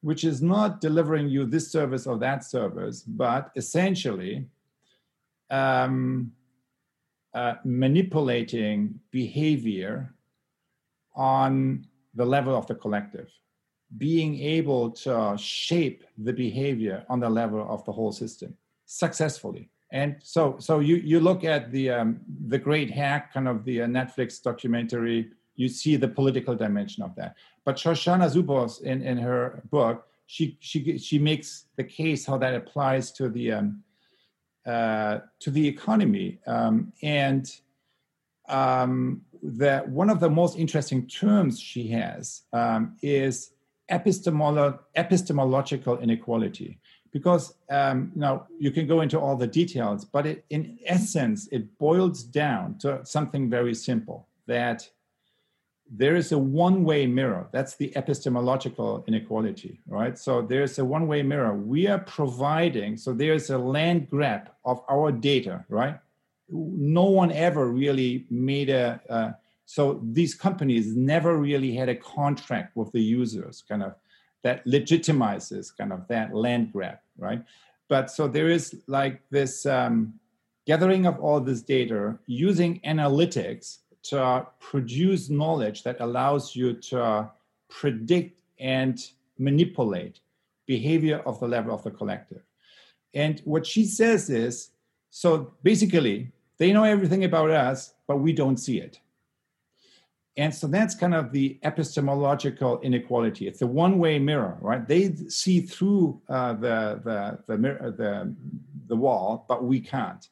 which is not delivering you this service or that service, but essentially um, uh, manipulating behavior on the level of the collective, being able to shape the behavior on the level of the whole system successfully. And so, so you you look at the um, the Great Hack, kind of the uh, Netflix documentary. You see the political dimension of that. But Shoshana Zuboff, in, in her book, she she she makes the case how that applies to the um, uh, to the economy. Um, and um, that one of the most interesting terms she has um, is epistemolo- epistemological inequality. Because um, now you can go into all the details, but it, in essence, it boils down to something very simple that there is a one-way mirror. That's the epistemological inequality right? So there's a one-way mirror. We are providing so there's a land grab of our data right? No one ever really made a uh, so these companies never really had a contract with the users kind of that legitimizes kind of that land grab right but so there is like this um, gathering of all this data using analytics to produce knowledge that allows you to predict and manipulate behavior of the level of the collective. And what she says is so basically, they know everything about us, but we don't see it. And so that's kind of the epistemological inequality. It's a one-way mirror, right? They see through uh, the the the, mirror, the the wall, but we can't.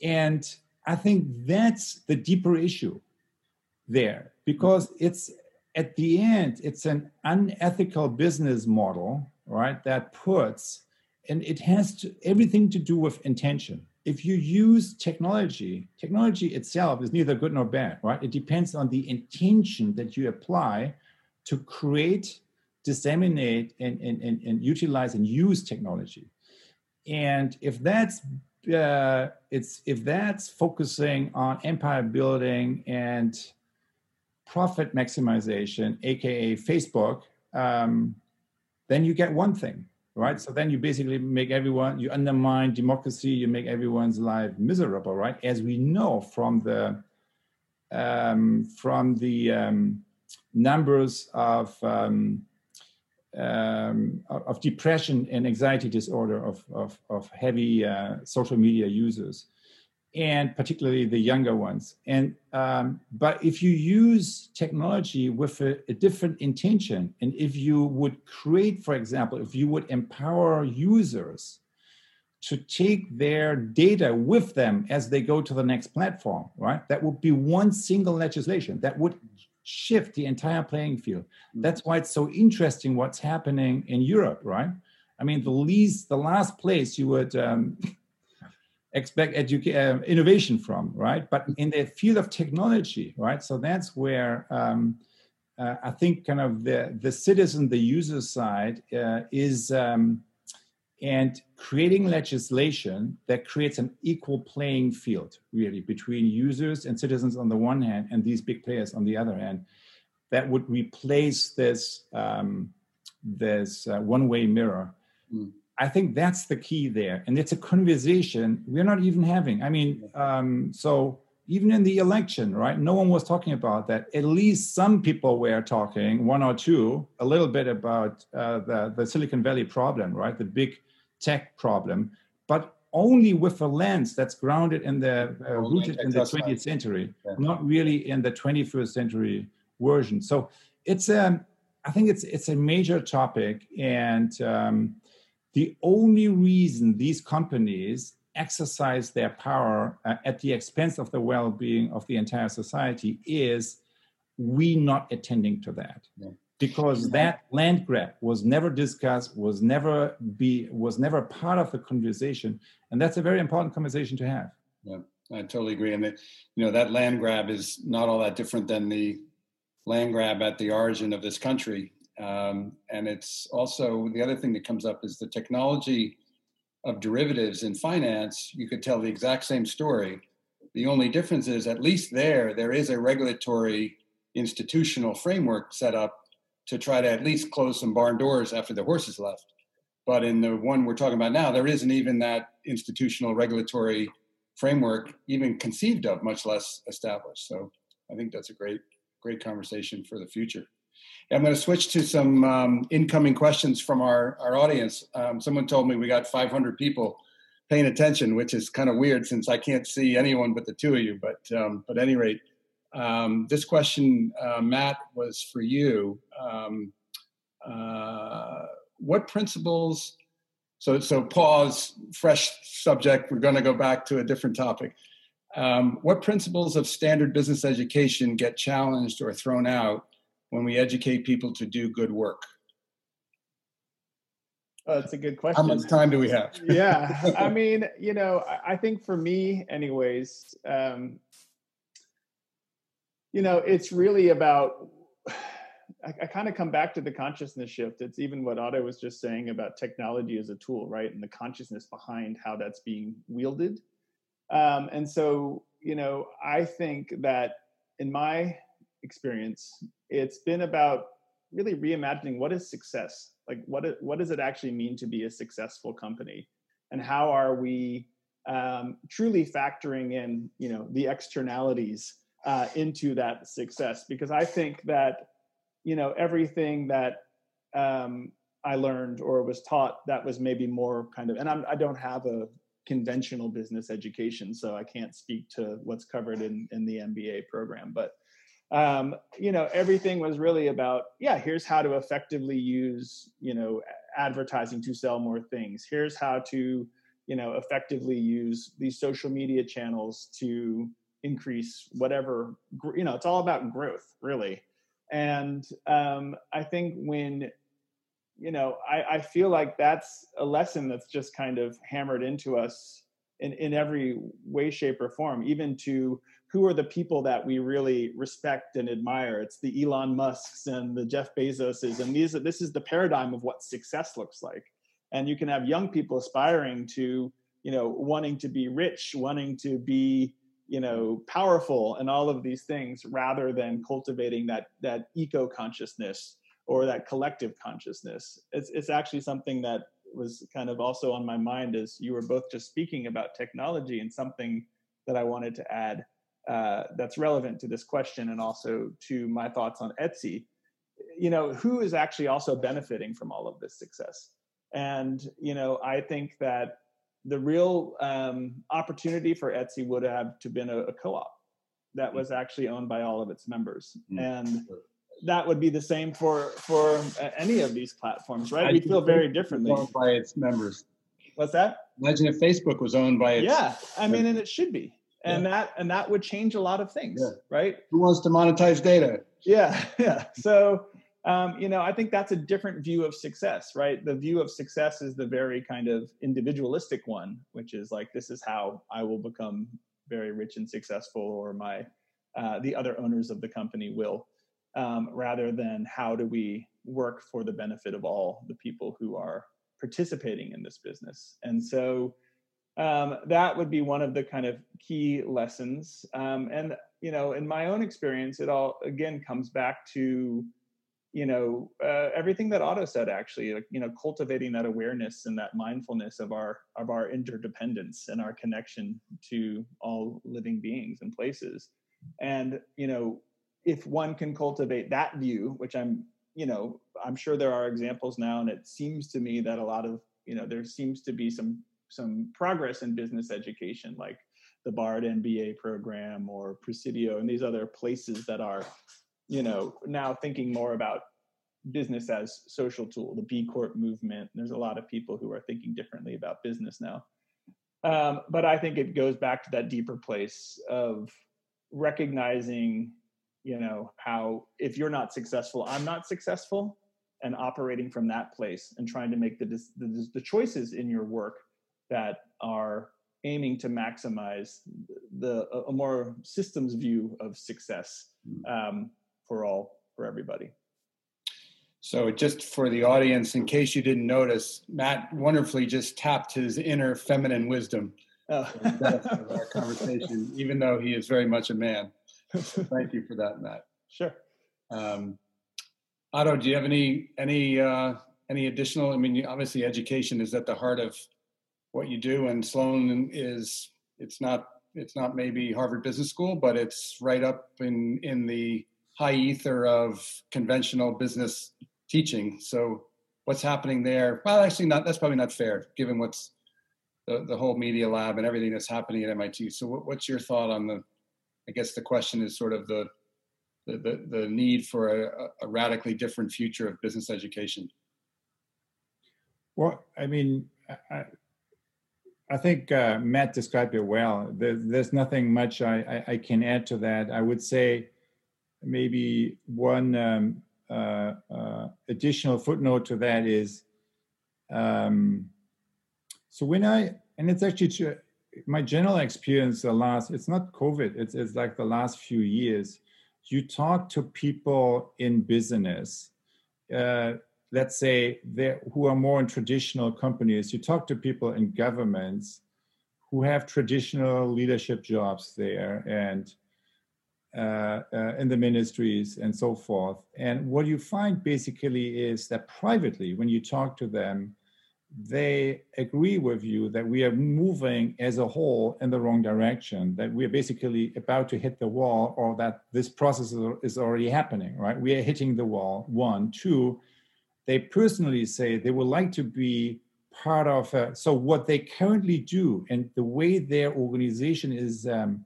And I think that's the deeper issue there because it's at the end, it's an unethical business model, right? That puts, and it has to, everything to do with intention. If you use technology, technology itself is neither good nor bad, right? It depends on the intention that you apply to create, disseminate, and, and, and, and utilize and use technology. And if that's uh, it's if that's focusing on empire building and profit maximization, aka Facebook, um, then you get one thing, right? So then you basically make everyone you undermine democracy, you make everyone's life miserable, right? As we know from the um, from the um, numbers of um, um, of depression and anxiety disorder of, of, of heavy uh, social media users and particularly the younger ones and um, but if you use technology with a, a, different intention and if you would create for example if you would empower users to take their data with them as they go to the next platform right that would be one single legislation that would shift the entire playing field. Mm. That's why it's so interesting what's happening in Europe, right? I mean, the least, the last place you would um, expect educa- uh, innovation from, right? But in the field of technology, right? So that's where um, uh, I think kind of the the citizen, the user side uh, is. Um, and creating legislation that creates an equal playing field really between users and citizens on the one hand and these big players on the other hand that would replace this um, this uh, one-way mirror mm. I think that's the key there. And it's a conversation we're not even having. I mean um, so even in the election right no one was talking about that. At least some people were talking one or two a little bit about uh, the, the silicon valley problem right the big tech problem, but only with a lens that's grounded in the uh, rooted in the 20th century, yeah. not really in the 21st century version. So it's a, um, think it's it's a major topic, and um, the only reason these companies exercise their power uh, at the expense of the well-being of the entire society is we not attending to that. Yeah. because that land grab was never discussed, was never be was never part of the conversation, and that's a very important conversation to have. Yeah, I totally agree. And that you know that land grab is not all that different than the land grab at the origin of this country. Um, and it's also the other thing that comes up is the technology of derivatives in finance. You could tell the exact same story. The only difference is, at least there, there is a regulatory institutional framework set up to try to at least close some barn doors after the horses left. But in the one we're talking about now, there isn't even that institutional regulatory framework even conceived of, much less established. So I think that's a great, great conversation for the future. I'm going to switch to some um, incoming questions from our, our audience. Um, someone told me we got 500 people paying attention, which is kind of weird since I can't see anyone but the two of you. But um, but at any rate, um, this question, uh, Matt, was for you. Um, uh, what principles? So so pause. Fresh subject. We're going to go back to a different topic. Um, what principles of standard business education get challenged or thrown out when we educate people to do good work? Oh, that's a good question. How much time do we have? yeah, I mean, you know, I, think for me, anyways, um, you know, it's really about. I, I kind of come back to the consciousness shift. It's even what Otto was just saying about technology as a tool, right, and the consciousness behind how that's being wielded. Um, and so, you know, I think that in my experience, it's been about really reimagining what is success? Like what what does it actually mean to be a successful company? And how are we um, truly factoring in you know the externalities uh, into that success? Because i think that you know everything that um, i learned or was taught that was maybe more kind of and I'm, i don't have a conventional business education so i can't speak to what's covered in in the mba program but um, you know everything was really about yeah here's how to effectively use you know advertising to sell more things. Here's how to you know effectively use these social media channels to increase whatever you know it's all about growth really. And um, i think when you know I, I feel like that's a lesson that's just kind of hammered into us in, in every way shape or form even to who are the people that we really respect and admire? It's the Elon Musks and the Jeff Bezoses, and these this is the paradigm of what success looks like. And you can have young people aspiring to, you know, wanting to be rich, wanting to be, you know, powerful, and all of these things, rather than cultivating that that eco consciousness or that collective consciousness. It's it's actually something that was kind of also on my mind as you were both just speaking about technology and something that I wanted to add uh, that's relevant to this question and also to my thoughts on Etsy. You know, who is actually also benefiting from all of this success? And you know, I think that the real um, opportunity for Etsy would have to been a, a co-op that was actually owned by all of its members, mm-hmm. and that would be the same for for any of these platforms, right? We feel very differently Owned by its members. What's that? Imagine if Facebook was owned by its. Yeah, I mean, and it should be and yeah. that and that would change a lot of things yeah. right? Who wants to monetize data? Yeah yeah. So um, you know i think that's a different view of success right? The view of success is the very kind of individualistic one which is like this is how i will become very rich and successful or my uh, the other owners of the company will um, rather than how do we work for the benefit of all the people who are participating in this business. And so um, that would be one of the kind of key lessons. Um, and you know, in my own experience, it all again comes back to you know uh, everything that Otto said. Actually, like, you know, cultivating that awareness and that mindfulness of our of our interdependence and our connection to all living beings and places. And you know, if one can cultivate that view, which I'm you know I'm sure there are examples now, and it seems to me that a lot of you know there seems to be some some progress in business education, like the Bard MBA program or Presidio and these other places that are, you know, now thinking more about business as social tool, the B Corp movement. There's a lot of people who are thinking differently about business now. Um, but I think it goes back to that deeper place of recognizing, you know how if you're not successful i'm not successful and operating from that place and trying to make the, the, the choices in your work that are aiming to maximize the a more systems view of success hmm. um, for all for everybody. So just for the audience in case you didn't notice matt wonderfully just tapped his inner feminine wisdom. Oh. our conversation even though he is very much a man. Thank you for that matt. Sure. Um, otto do you have any any uh, any additional? I mean obviously education is at the heart of what you do. And Sloan is it's not it's not maybe Harvard Business School, but it's right up in in the high ether of conventional business teaching. So what's happening there? Well, actually, not that's probably not fair given what's the, the whole media lab and everything that's happening at MIT. So what, what's your thought on the? I guess the question is sort of the the, the, need for a, a radically different future of business education. Well, I mean, I think uh, Matt described it well. There, there's nothing much I, I, I, can add to that. I would say maybe one um, uh, uh, additional footnote to that is um, so when I, and it's actually my general experience the last, it's not COVID, it's, it's like the last few years. You talk to people in business. Uh, let's say who are more in traditional companies you talk to people in governments who have traditional leadership jobs there and uh, uh, in the ministries and so forth. And what you find basically is that privately when you talk to them they agree with you that we are moving as a whole in the wrong direction that we are basically about to hit the wall or that this process is already happening right? We are hitting the wall. One. Two they personally say they would like to be part of uh, so what they currently do and the way their organization is um,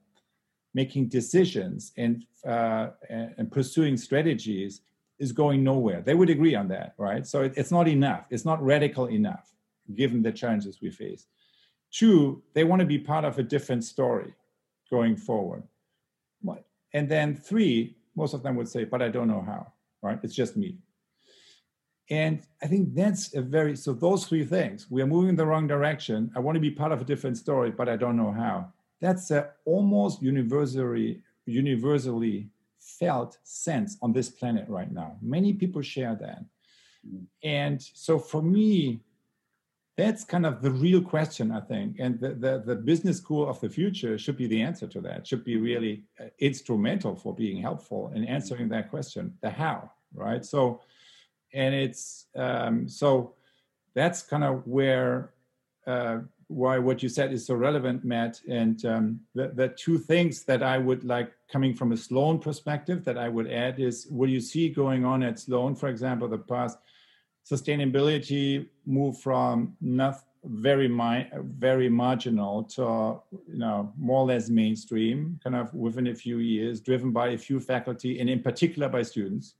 making decisions and, uh, and pursuing strategies is going nowhere. They would agree on that right? So it, it's not enough. It's not radical enough given the challenges we face. Two they want to be part of a different story going forward. And then three most of them would say but i don't know how right? It's just me and I think that's a very, so those three things, we are moving in the wrong direction. I want to be part of a different story, but I don't know how. That's a almost universally, universally felt sense on this planet right now. Many people share that. And so for me, that's kind of the real question, I think. And the, the, the, business school of the future should be the answer to that, should be really uh, instrumental for being helpful in answering that question, the how, right? So and it's um, so that's kind of where uh, why what you said is so relevant, Matt. And um, the, the two things that I would like coming from a Sloan perspective that I would add is what you see going on at Sloan, for example, the past sustainability move from not very mi- very marginal to you know more or less mainstream kind of within a few years driven by a few faculty and in particular by students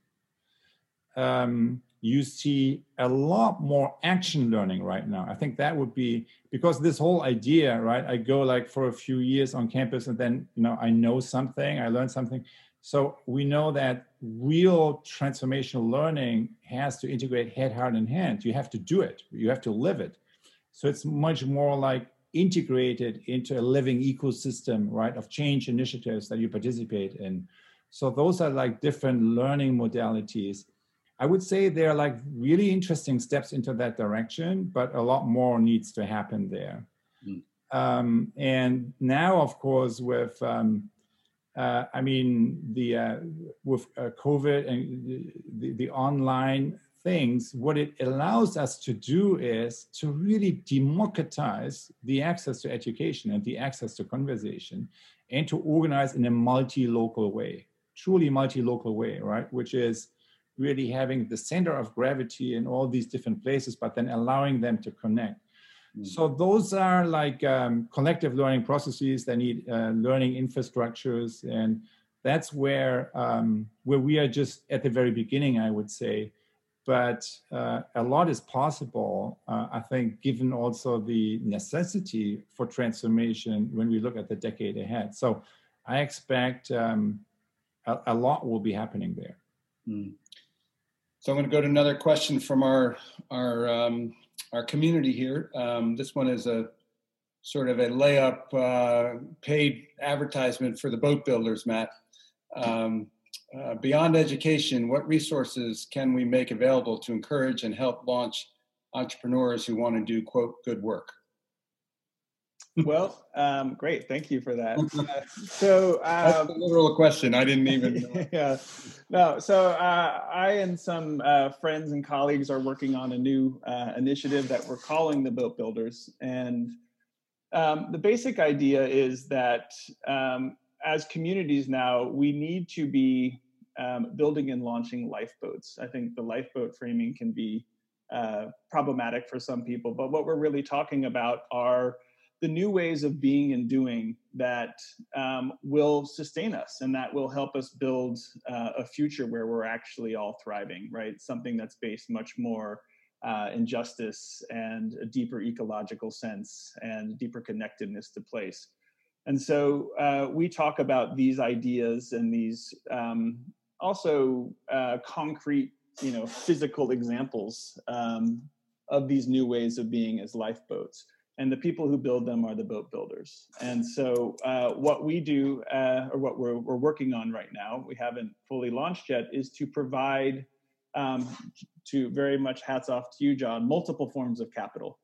um, you see a lot more action learning right now. I think that would be because this whole idea, right? I go like for a few years on campus and then, you know, I know something, I learn something. So we know that real transformational learning has to integrate head, heart, and hand. You have to do it, you have to live it. So it's much more like integrated into a living ecosystem, right, of change initiatives that you participate in. So those are like different learning modalities I would say there are like really interesting steps into that direction, but a lot more needs to happen there. Mm. Um, and now, of course, with um, uh, I mean the uh, with uh, COVID and the, the, the online things, what it allows us to do is to really democratize the access to education and the access to conversation, and to organize in a multi-local way, truly multi-local way, right? Which is really having the center of gravity in all these different places, but then allowing them to connect. Mm. So those are like um, collective learning processes that need uh, learning infrastructures, and that's where um, where we are just at the very beginning, I would say. But uh, a lot is possible, uh, I think, given also the necessity for transformation when we look at the decade ahead. So I expect um, a, a, lot will be happening there. Mm. So I'm going to go to another question from our our um, our community here. Um, this one is a sort of a layup uh, paid advertisement for the boat builders, Matt. Um, uh, beyond education, what resources can we make available to encourage and help launch entrepreneurs who want to do quote good work? Well, um, great. Thank you for that. Uh, so um, that's a literal question. I didn't even. yeah. No. So uh, I and some uh, friends and colleagues are working on a new uh, initiative that we're calling the Boat Builders, and um, the basic idea is that um, as communities now, we need to be um, building and launching lifeboats. I think the lifeboat framing can be uh, problematic for some people, but what we're really talking about are the new ways of being and doing that um, will sustain us and that will help us build uh, a future where we're actually all thriving, right? Something that's based much more uh, in justice and a deeper ecological sense and deeper connectedness to place. And so uh, we talk about these ideas and these um, also uh, concrete, you know, physical examples um, of these new ways of being as lifeboats and the people who build them are the boat builders. And so, uh, what we do, uh, or what we're, we're working on right now, we haven't fully launched yet, is to provide, um, to very much hats off to you, John, multiple forms of capital.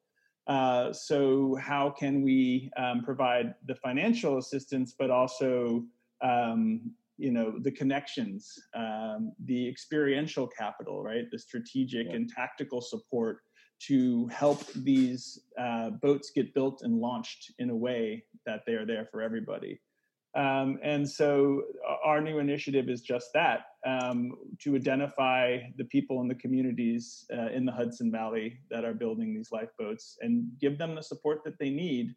Uh, so, how can we um, provide the financial assistance, but also um, you know the connections um, the experiential capital right the strategic yeah. and tactical support to help these uh, boats get built and launched in a way that they are there for everybody. Um, and so our new initiative is just that um, to identify the people in the communities uh, in the Hudson Valley that are building these lifeboats and give them the support that they need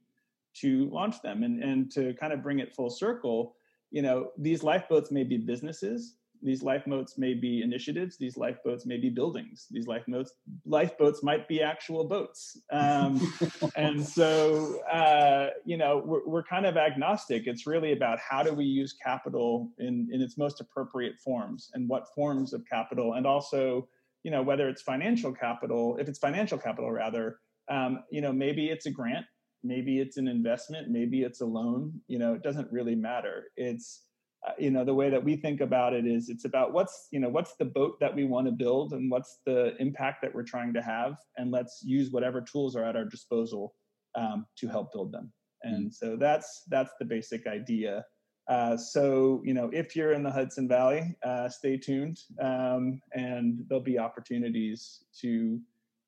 to launch them and, and to kind of bring it full circle. You know, these lifeboats may be businesses, these lifeboats may be initiatives these lifeboats may be buildings these lifeboats lifeboats might be actual boats. Um, and so uh, you know we're, we're kind of agnostic. It's really about how do we use capital in in its most appropriate forms and what forms of capital and also you know whether it's financial capital if it's financial capital rather um, you know maybe it's a grant maybe it's an investment maybe it's a loan you know it doesn't really matter. It's uh, you know the way that we think about it is it's about what's you know what's the boat that we want to build and what's the impact that we're trying to have and let's use whatever tools are at our disposal um, to help build them. And mm. so that's that's the basic idea. Uh, so you know if you're in the hudson valley uh, stay tuned um, and there'll be opportunities to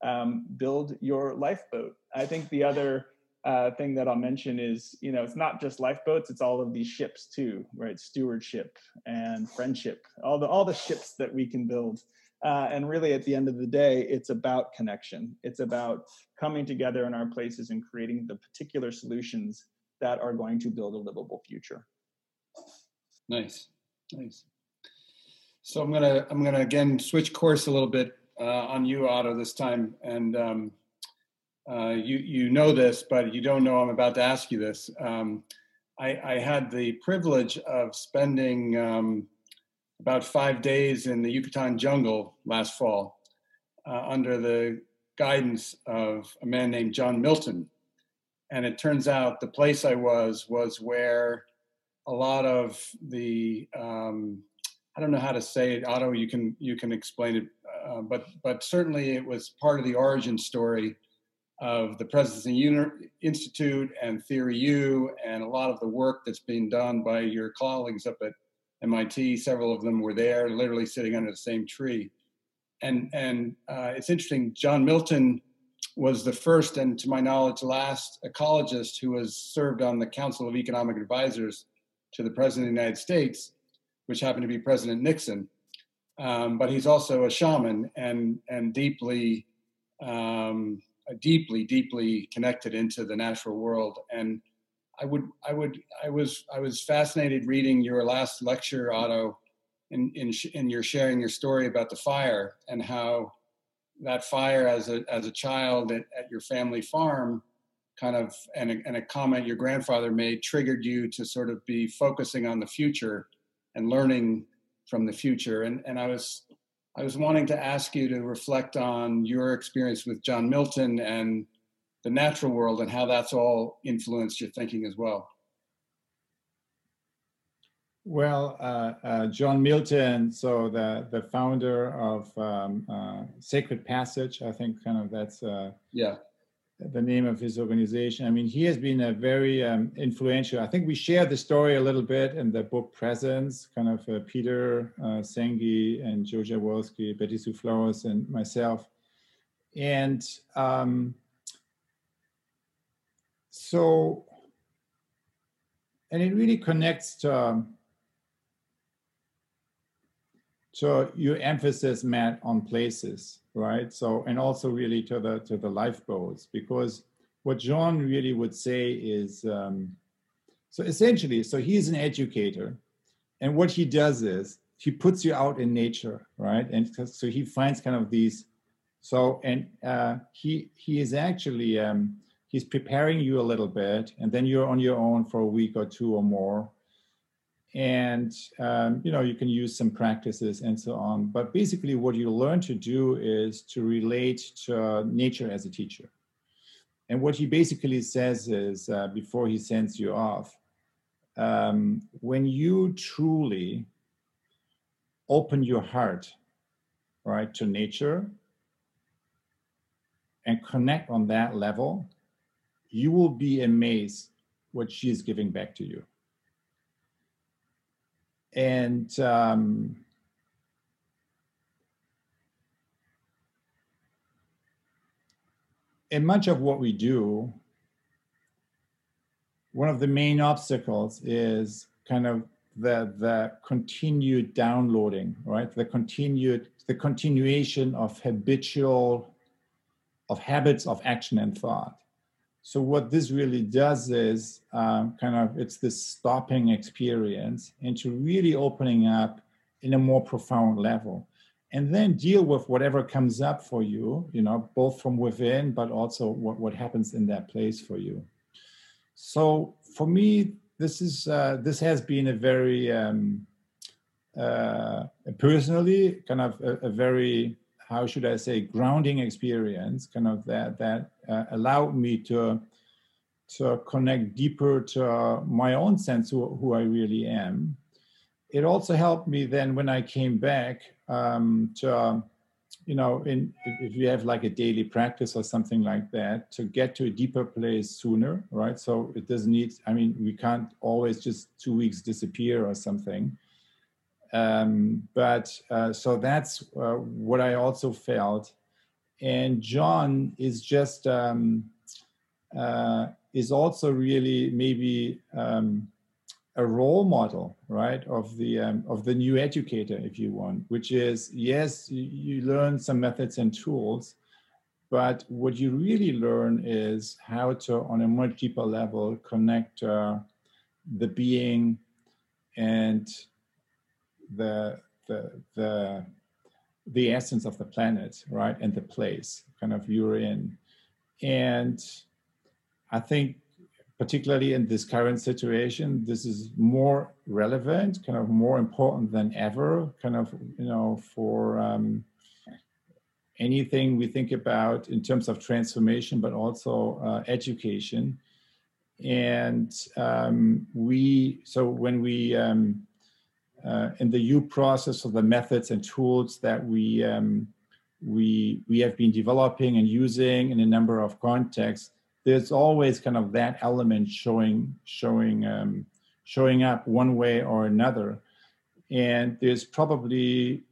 um, build your lifeboat. I think the other uh, thing that I'll mention is, you know, it's not just lifeboats; it's all of these ships too, right? Stewardship and friendship, all the all the ships that we can build. Uh, and really, at the end of the day, it's about connection. It's about coming together in our places and creating the particular solutions that are going to build a livable future. Nice, nice. So I'm gonna I'm gonna again switch course a little bit uh, on you, Otto, this time, and um, uh, you you know this, but you don't know I'm about to ask you this. Um, I, I, had the privilege of spending um, about five days in the Yucatan jungle last fall uh, under the guidance of a man named John Milton. And it turns out the place I was was where a lot of the um, I don't know how to say it, Otto. You can you can explain it, uh, but but certainly it was part of the origin story of the Presencing Institute and Theory U, and a lot of the work that's being done by your colleagues up at MIT. Several of them were there, literally sitting under the same tree. And and uh, it's interesting. John Milton was the first, and to my knowledge, last ecologist who has served on the Council of Economic Advisors to the President of the United States, which happened to be President Nixon. Um, but he's also a shaman and and deeply um, Uh, deeply, deeply connected into the natural world. And I would, I would, I was, I was fascinated reading your last lecture, Otto, in in, in your sharing your story about the fire and how that fire as a as a child at, at your family farm kind of and a, and a comment your grandfather made triggered you to sort of be focusing on the future and learning from the future. And and I was I was wanting to ask you to reflect on your experience with John Milton and the natural world and how that's all influenced your thinking as well. Well, uh, uh, John Milton, so the the founder of um, uh, Sacred Passage, I think kind of that's uh, yeah the name of his organization. I mean, he has been a very um, influential. I think we share the story a little bit in the book Presence, kind of uh, Peter uh, Senge and Joe Jaworski, Betty Sue and myself. And um, so, and it really connects to. Um, so your emphasis, Matt, on places, right? So and also really to the to the lifeboats, because what John really would say is, um, so essentially, so he's an educator, and what he does is he puts you out in nature, right? And so he finds kind of these, so and uh, he he is actually um, he's preparing you a little bit, and then you're on your own for a week or two or more and um, you know you can use some practices and so on. But basically what you learn to do is to relate to nature as a teacher. And what he basically says is uh, before he sends you off um, when you truly open your heart right to nature and connect on that level you will be amazed what she is giving back to you and um, in much of what we do, one of the main obstacles is kind of the the continued downloading, right? The continued the continuation of habitual of habits of action and thought. So what this really does is um, kind of it's this stopping experience into really opening up in a more profound level, and then deal with whatever comes up for you. You know, both from within, but also what what happens in that place for you. So for me, this is uh, this has been a very um, uh, personally kind of a, a very how should I say, grounding experience, kind of that that uh, allowed me to to connect deeper to my own sense of who I really am. It also helped me then when I came back um, to, you know, in if you have like a daily practice or something like that, to get to a deeper place sooner, right? So it doesn't need. I mean, we can't always just two weeks disappear or something um, but uh, so that's uh, what I also felt. And John is just um, uh, is also really maybe um, a role model, right, of the um, of the new educator, if you want. Which is yes, you, you learn some methods and tools, but what you really learn is how to, on a much deeper level, connect uh, the being and the the the the essence of the planet, right, and the place kind of you're in, and I think particularly in this current situation, this is more relevant, kind of more important than ever, kind of you know for. Um, anything we think about in terms of transformation, but also uh, education. And um, we, so when we um, uh, in the U process of the methods and tools that we um, we we have been developing and using in a number of contexts, there's always kind of that element showing showing um, showing up one way or another, and there's probably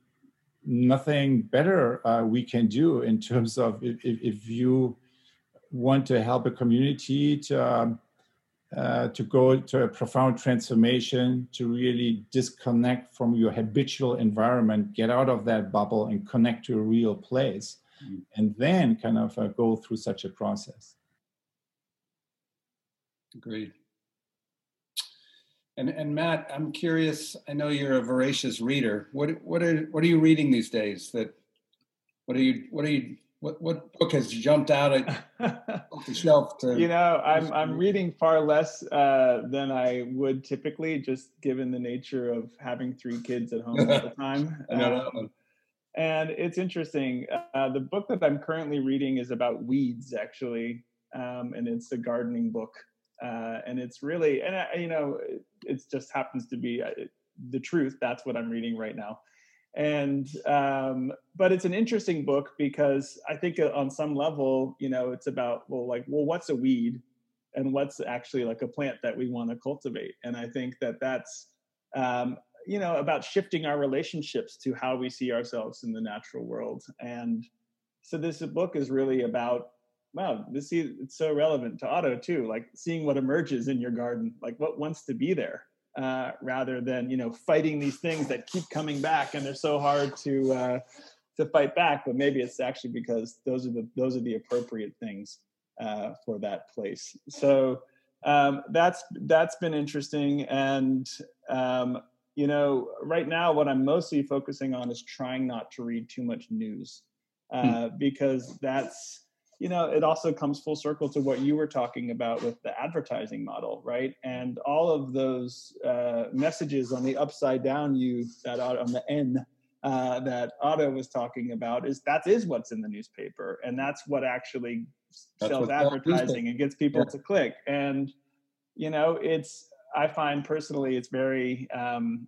nothing better uh, we can do in terms of if, if you want to help a community to um, uh, to go to a profound transformation, to really disconnect from your habitual environment, get out of that bubble and connect to a real place, mm-hmm. and then kind of uh, go through such a process. Agreed. And, and Matt, I'm curious. I know you're a voracious reader. What what are what are you reading these days? That what are you what are you what what book has jumped out at off the shelf? To, you know, I'm I'm reading far less uh, than I would typically, just given the nature of having three kids at home all the time. I know that one. And it's interesting. Uh, the book that I'm currently reading is about weeds, actually, um, and it's a gardening book. Uh, and it's really, and I, you know, it, it just happens to be uh, the truth. That's what I'm reading right now and um, but it's an interesting book because i think on some level you know it's about well like well what's a weed? And what's actually like a plant that we want to cultivate? And i think that that's um, you know about shifting our relationships to how we see ourselves in the natural world. And so this book is really about wow this is it's so relevant to Otto too like seeing what emerges in your garden like what wants to be there uh, rather than you know fighting these things that keep coming back and they're so hard to uh, to fight back. But maybe it's actually because those are the those are the appropriate things uh, for that place. So um, that's that's been interesting, and um, you know, right now what I'm mostly focusing on is trying not to read too much news uh, hmm. because that's U know, it also comes full circle to what you were talking about with the advertising model, right? And all of those uh, messages on the upside down you that on the N uh, that Otto was talking about is that is what's in the newspaper, and that's what actually that's sells advertising and gets people yeah. to click. And you know, it's I find personally it's very um,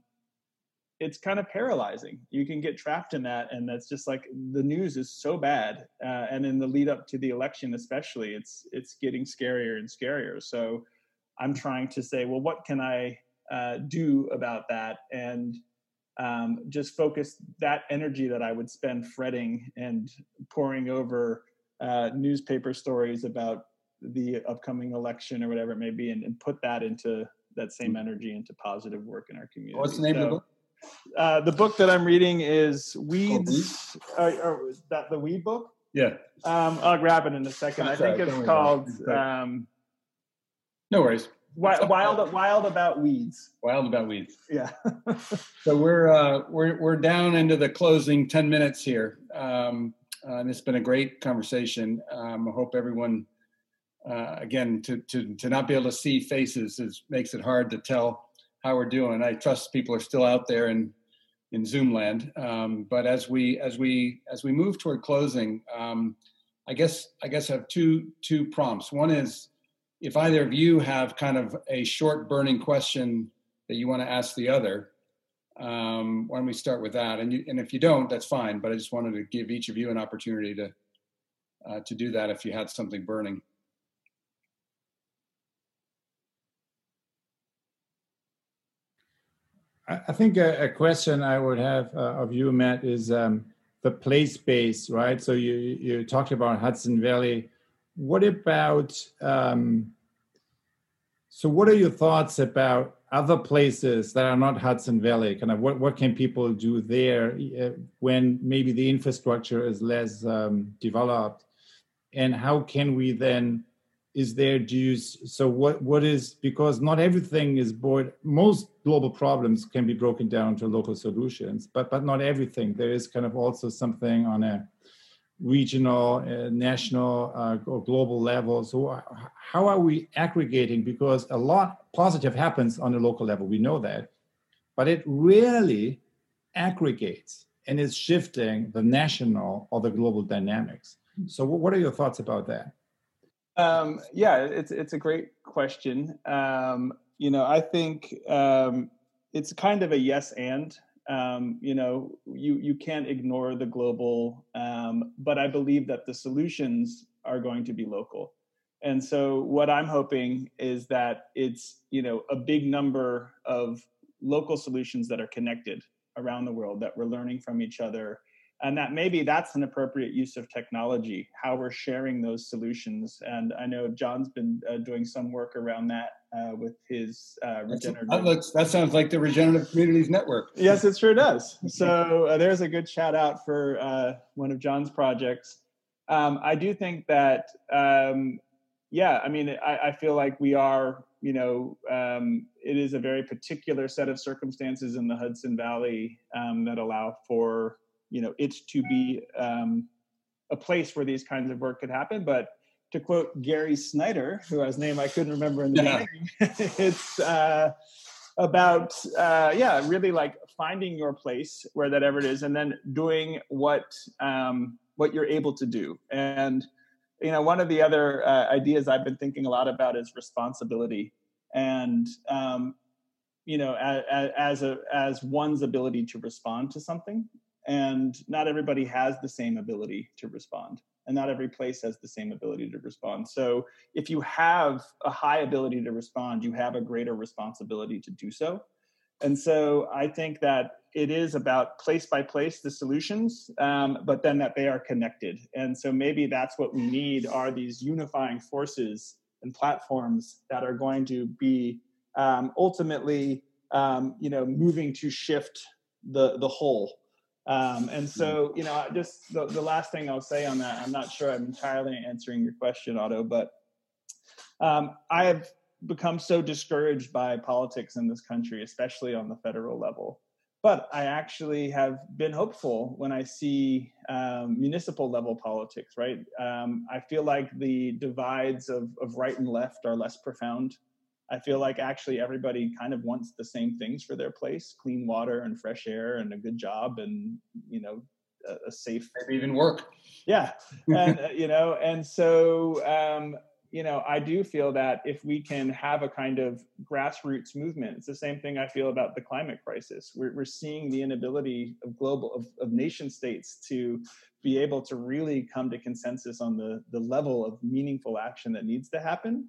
it's kind of paralyzing. You can get trapped in that, and that's just like the news is so bad, uh, and in the lead up to the election, especially, it's it's getting scarier and scarier. So, I'm trying to say, well, what can I uh, do about that, and um, just focus that energy that I would spend fretting and poring over uh, newspaper stories about the upcoming election or whatever it may be, and, and put that into that same mm-hmm. energy into positive work in our community. What's the name so, of the book? Uh, the book that I'm reading is Weeds. Uh, or is that the Weed book? Yeah. Um, I'll grab it in a second. I think it's called. Um, no worries. Wild, wild, wild about weeds. Wild about weeds. Yeah. so we're uh, we're we're down into the closing ten minutes here, um, uh, and it's been a great conversation. Um, I hope everyone, uh, again, to to to not be able to see faces is makes it hard to tell how we're doing. I trust people are still out there in in Zoom land. Um, but as we as we as we move toward closing, um, I guess I guess I have two two prompts. One is if either of you have kind of a short burning question that you want to ask the other. Um, why don't we start with that? And you, and if you don't, that's fine. But I just wanted to give each of you an opportunity to uh, to do that if you had something burning. I think a, a, question I would have uh, of you, Matt, is um, the play space, right? So you you talked about Hudson Valley. What about um, so? What are your thoughts about other places that are not Hudson Valley? Kind of what what can people do there uh, when maybe the infrastructure is less um, developed, and how can we then is there juice so what what is because not everything is bored most global problems can be broken down to local solutions but but not everything. There is kind of also something on a regional uh, national uh, or global level. So how are we aggregating? Because a lot positive happens on the local level we know that but it rarely aggregates and is shifting the national or the global dynamics. So what are your thoughts about that um, yeah, it's it's a great question. Um, you know, I think um, it's kind of a yes and. Um, you know, you you can't ignore the global, um, but I believe that the solutions are going to be local. And so, what I'm hoping is that it's you know a big number of local solutions that are connected around the world that we're learning from each other and that maybe that's an appropriate use of technology how we're sharing those solutions. And i know john's been uh, doing some work around that uh, with his uh, regenerative that looks that sounds like the regenerative communities network. Yes it sure does. So uh, there's a good shout out for uh, one of john's projects. Um, i do think that um, yeah i mean I, I, feel like we are you know um, it is a very particular set of circumstances in the hudson valley um, that allow for you know it's to be um, a place where these kinds of work could happen. But to quote Gary Snyder, who has name I couldn't remember in the yeah. beginning, it's uh, about uh, yeah, really like finding your place wherever it is, and then doing what um, what you're able to do. And you know, one of the other uh, ideas I've been thinking a lot about is responsibility, and um, you know, as, as a as one's ability to respond to something. And not everybody has the same ability to respond and not every place has the same ability to respond. So if you have a high ability to respond, you have a greater responsibility to do so. And so I think that it is about place by place the solutions, um, but then that they are connected. And so maybe that's what we need are these unifying forces and platforms that are going to be um, ultimately, um, you know, moving to shift the the whole um, and so, you know, just the, the last thing I'll say on that, I'm not sure I'm entirely answering your question, Otto, but um, I have become so discouraged by politics in this country, especially on the federal level. But I actually have been hopeful when I see um, municipal level politics, right? Um, I feel like the divides of, of right and left are less profound I feel like actually everybody kind of wants the same things for their place: clean water and fresh air and a good job and you know a, a safe maybe even work. Yeah, and uh, you know, and so um, you know, I do feel that if we can have a kind of grassroots movement, it's the same thing I feel about the climate crisis. We're, we're seeing the inability of global of, of nation states to be able to really come to consensus on the the level of meaningful action that needs to happen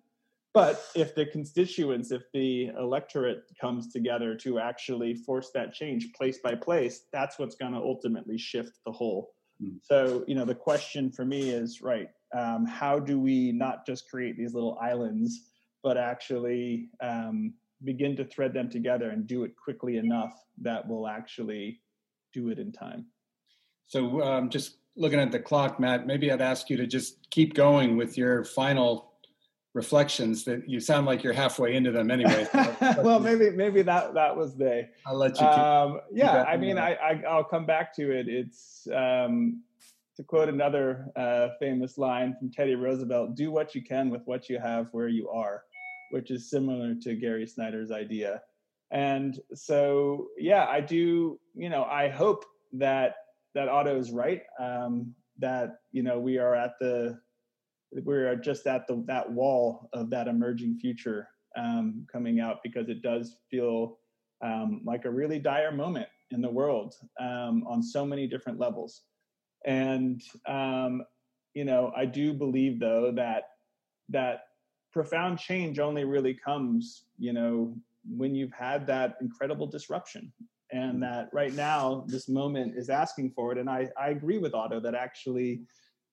but if the constituents, if the electorate comes together to actually force that change place by place, that's what's going to ultimately shift the whole. Mm. So, you know, the question for me is right, um, how do we not just create these little islands, but actually um, begin to thread them together and do it quickly enough that we'll actually do it in time? So, um, just looking at the clock, Matt, maybe I'd ask you to just keep going with your final reflections that you sound like you're halfway into them anyway. well, maybe maybe that that was the. I'll let you. Keep, um, yeah, I mean, I, I will come back to it. It's um, to quote another uh, famous line from Teddy Roosevelt: "Do what you can with what you have where you are," which is similar to Gary Snyder's idea. And so, yeah, I do. You know, I hope that that Otto is right. Um, that you know we are at the we're just at the that wall of that emerging future um, coming out because it does feel um, like a really dire moment in the world um, on so many different levels. And um, you know, I do believe though that that profound change only really comes, you know, when you've had that incredible disruption. And that right now, this moment is asking for it. And I, I agree with Otto that actually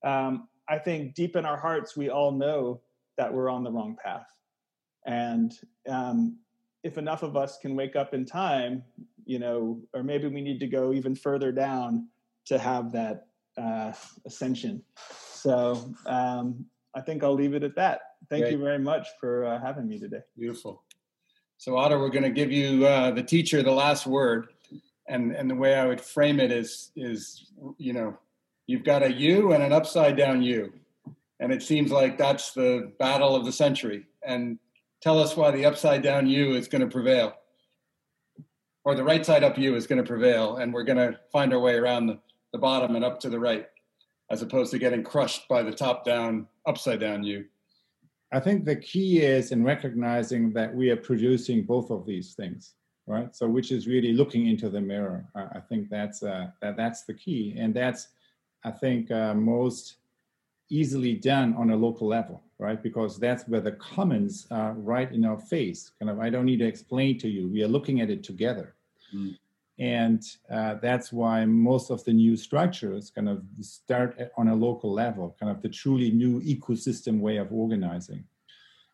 um, I think deep in our hearts, we all know that we're on the wrong path. And um, if enough of us can wake up in time, you know, or maybe we need to go even further down to have that uh, ascension. So um, I think I'll leave it at that. Thank Great. you very much for uh, having me today. Beautiful. So Otto, we're going to give you uh, the teacher the last word, and and the way I would frame it is is you know you've got a U and an upside down U. And it seems like that's the battle of the century. And tell us why the upside down U is going to prevail, or the right side up U is going to prevail, and we're going to find our way around the, the bottom and up to the right, as opposed to getting crushed by the top down, upside down U. I think the key is in recognizing that we are producing both of these things, right? So, which is really looking into the mirror. I think that's uh, that that's the key, and that's I think, uh, most easily done on a local level, right? Because that's where the commons are right in our face. Kind of, I don't need to explain to you. We are looking at it together. Mm. And uh, that's why most of the new structures kind of start on a local level, kind of the truly new ecosystem way of organizing.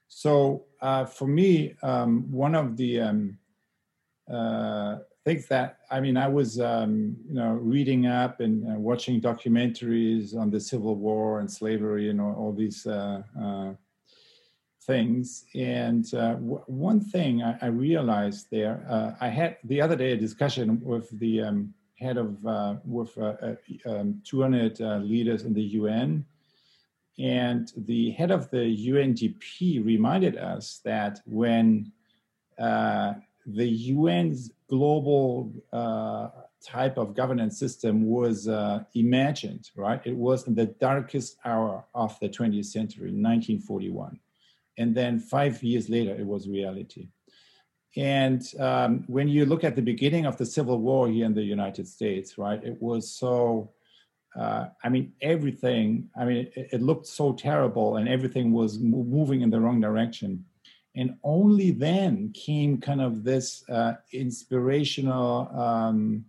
So uh, for me, um, one of the um, uh, think that I mean I was um, you know reading up and uh, watching documentaries on the Civil War and slavery and all, all these uh, uh, things. And uh, w- one thing I, I, realized there, uh, I had the other day a discussion with the um, head of uh, with um, 200 uh, leaders in the UN, and the head of the UNDP reminded us that when the UN's global type of governance system was imagined, right? It was in the darkest hour of the 20th century, 1941 and then five years later it was reality. And um, when you look at the beginning of the civil war here in the united states right it was so uh, i mean everything i mean it, it, looked so terrible and everything was moving in the wrong direction and only then came kind of this uh, inspirational um,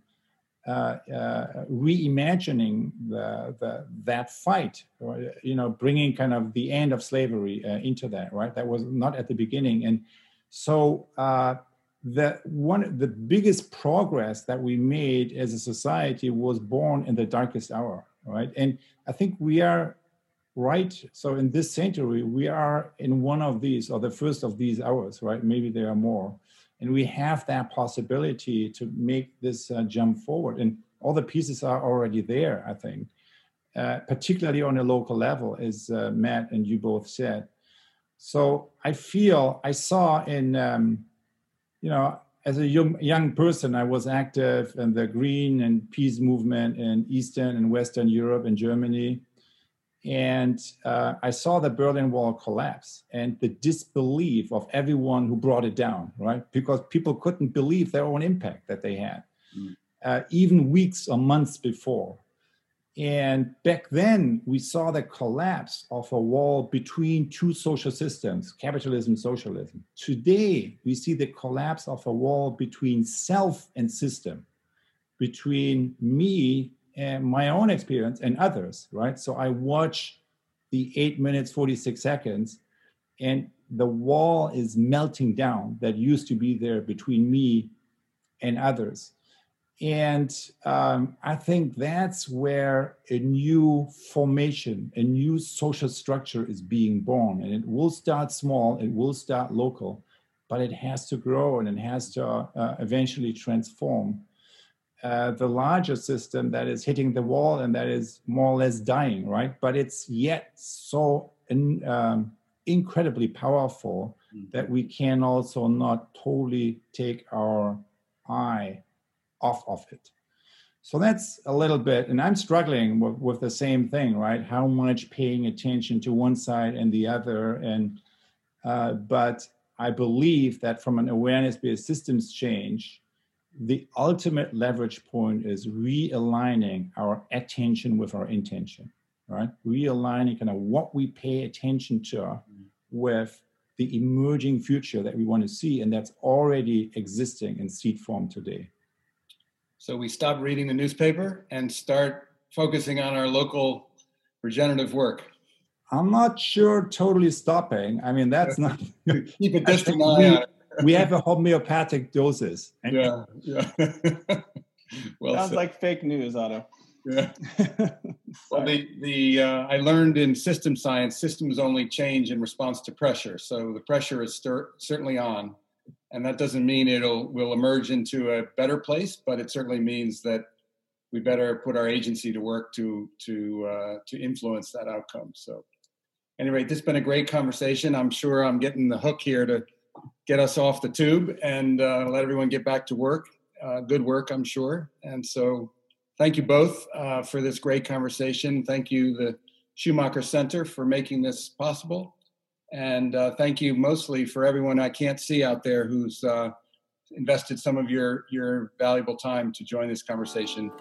uh, uh, reimagining the, the, that fight, or, you know, bringing kind of the end of slavery uh, into that, right? That was not at the beginning, and so uh, the one the biggest progress that we made as a society was born in the darkest hour, right? And I think we are right. So in this century, we are in one of these, or the first of these hours, right? Maybe there are more. And we have that possibility to make this uh, jump forward. And all the pieces are already there i think. Uh, particularly on a local level as uh, matt and you both said. So i feel i saw in um, you know as a young, young person i was active in the green and peace movement in eastern and western europe and germany and uh, I saw the Berlin Wall collapse and the disbelief of everyone who brought it down, right? Because people couldn't believe their own impact that they had, mm. uh, even weeks or months before. And back then, we saw the collapse of a wall between two social systems, capitalism and socialism. Today, we see the collapse of a wall between self and system, between me and my own experience and others, right? So I watch the eight minutes, 46 seconds, and the wall is melting down that used to be there between me and others. And um, I think that's where a new formation, a new social structure is being born. And it will start small, it will start local, but it has to grow and it has to uh, eventually transform uh, the larger system that is hitting the wall and that is more or less dying, right? But it's yet so in, um, incredibly powerful mm-hmm. that we can also not totally take our eye off of it. So that's a little bit, and I'm struggling with, with the same thing, right? How much paying attention to one side and the other, and uh, but I believe that from an awareness-based systems change, the ultimate leverage point is realigning our attention with our intention, right? Realigning kind of what we pay attention to mm-hmm. with the emerging future that we want to see, and that's already existing in seed form today. So we stop reading the newspaper and start focusing on our local regenerative work. I'm not sure totally stopping. I mean, that's not keep a distant eye it we have a homeopathic doses. Yeah, yeah. well, sounds said. like fake news, Otto. Yeah. well, the the uh, I learned in system science, systems only change in response to pressure. So the pressure is stir- certainly on, and that doesn't mean it'll will emerge into a better place, but it certainly means that we better put our agency to work to to uh, to influence that outcome. So, anyway, this has been a great conversation. I'm sure I'm getting the hook here to get us off the tube and uh, let everyone get back to work. Uh, good work, I'm sure. And so, thank you both uh, for this great conversation. Thank you, the Schumacher Center, for making this possible. And uh, thank you mostly for everyone I can't see out there who's uh, invested some of your, your valuable time to join this conversation.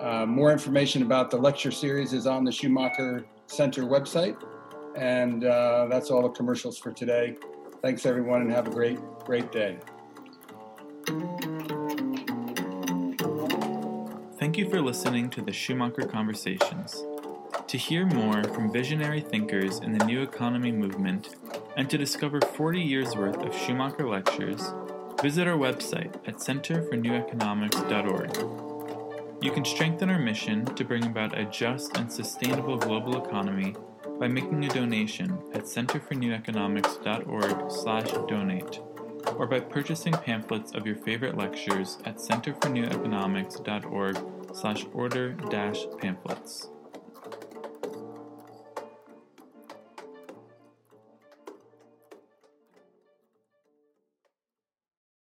Uh, more information about the lecture series is on the Schumacher Center website. And that's all the commercials for today. Thanks, everyone, and have a great, great day. Thank you for listening to the Schumacher Conversations. To hear more from visionary thinkers in the New Economy movement and to discover 40 years worth of Schumacher lectures, visit our website at centerforneweconomics.org. You can strengthen our mission to bring about a just and sustainable global economy by making a donation at centerforneweconomics.org/donate. or by purchasing pamphlets of your favorite lectures at centerforneweconomics.org slash order dash pamphlets.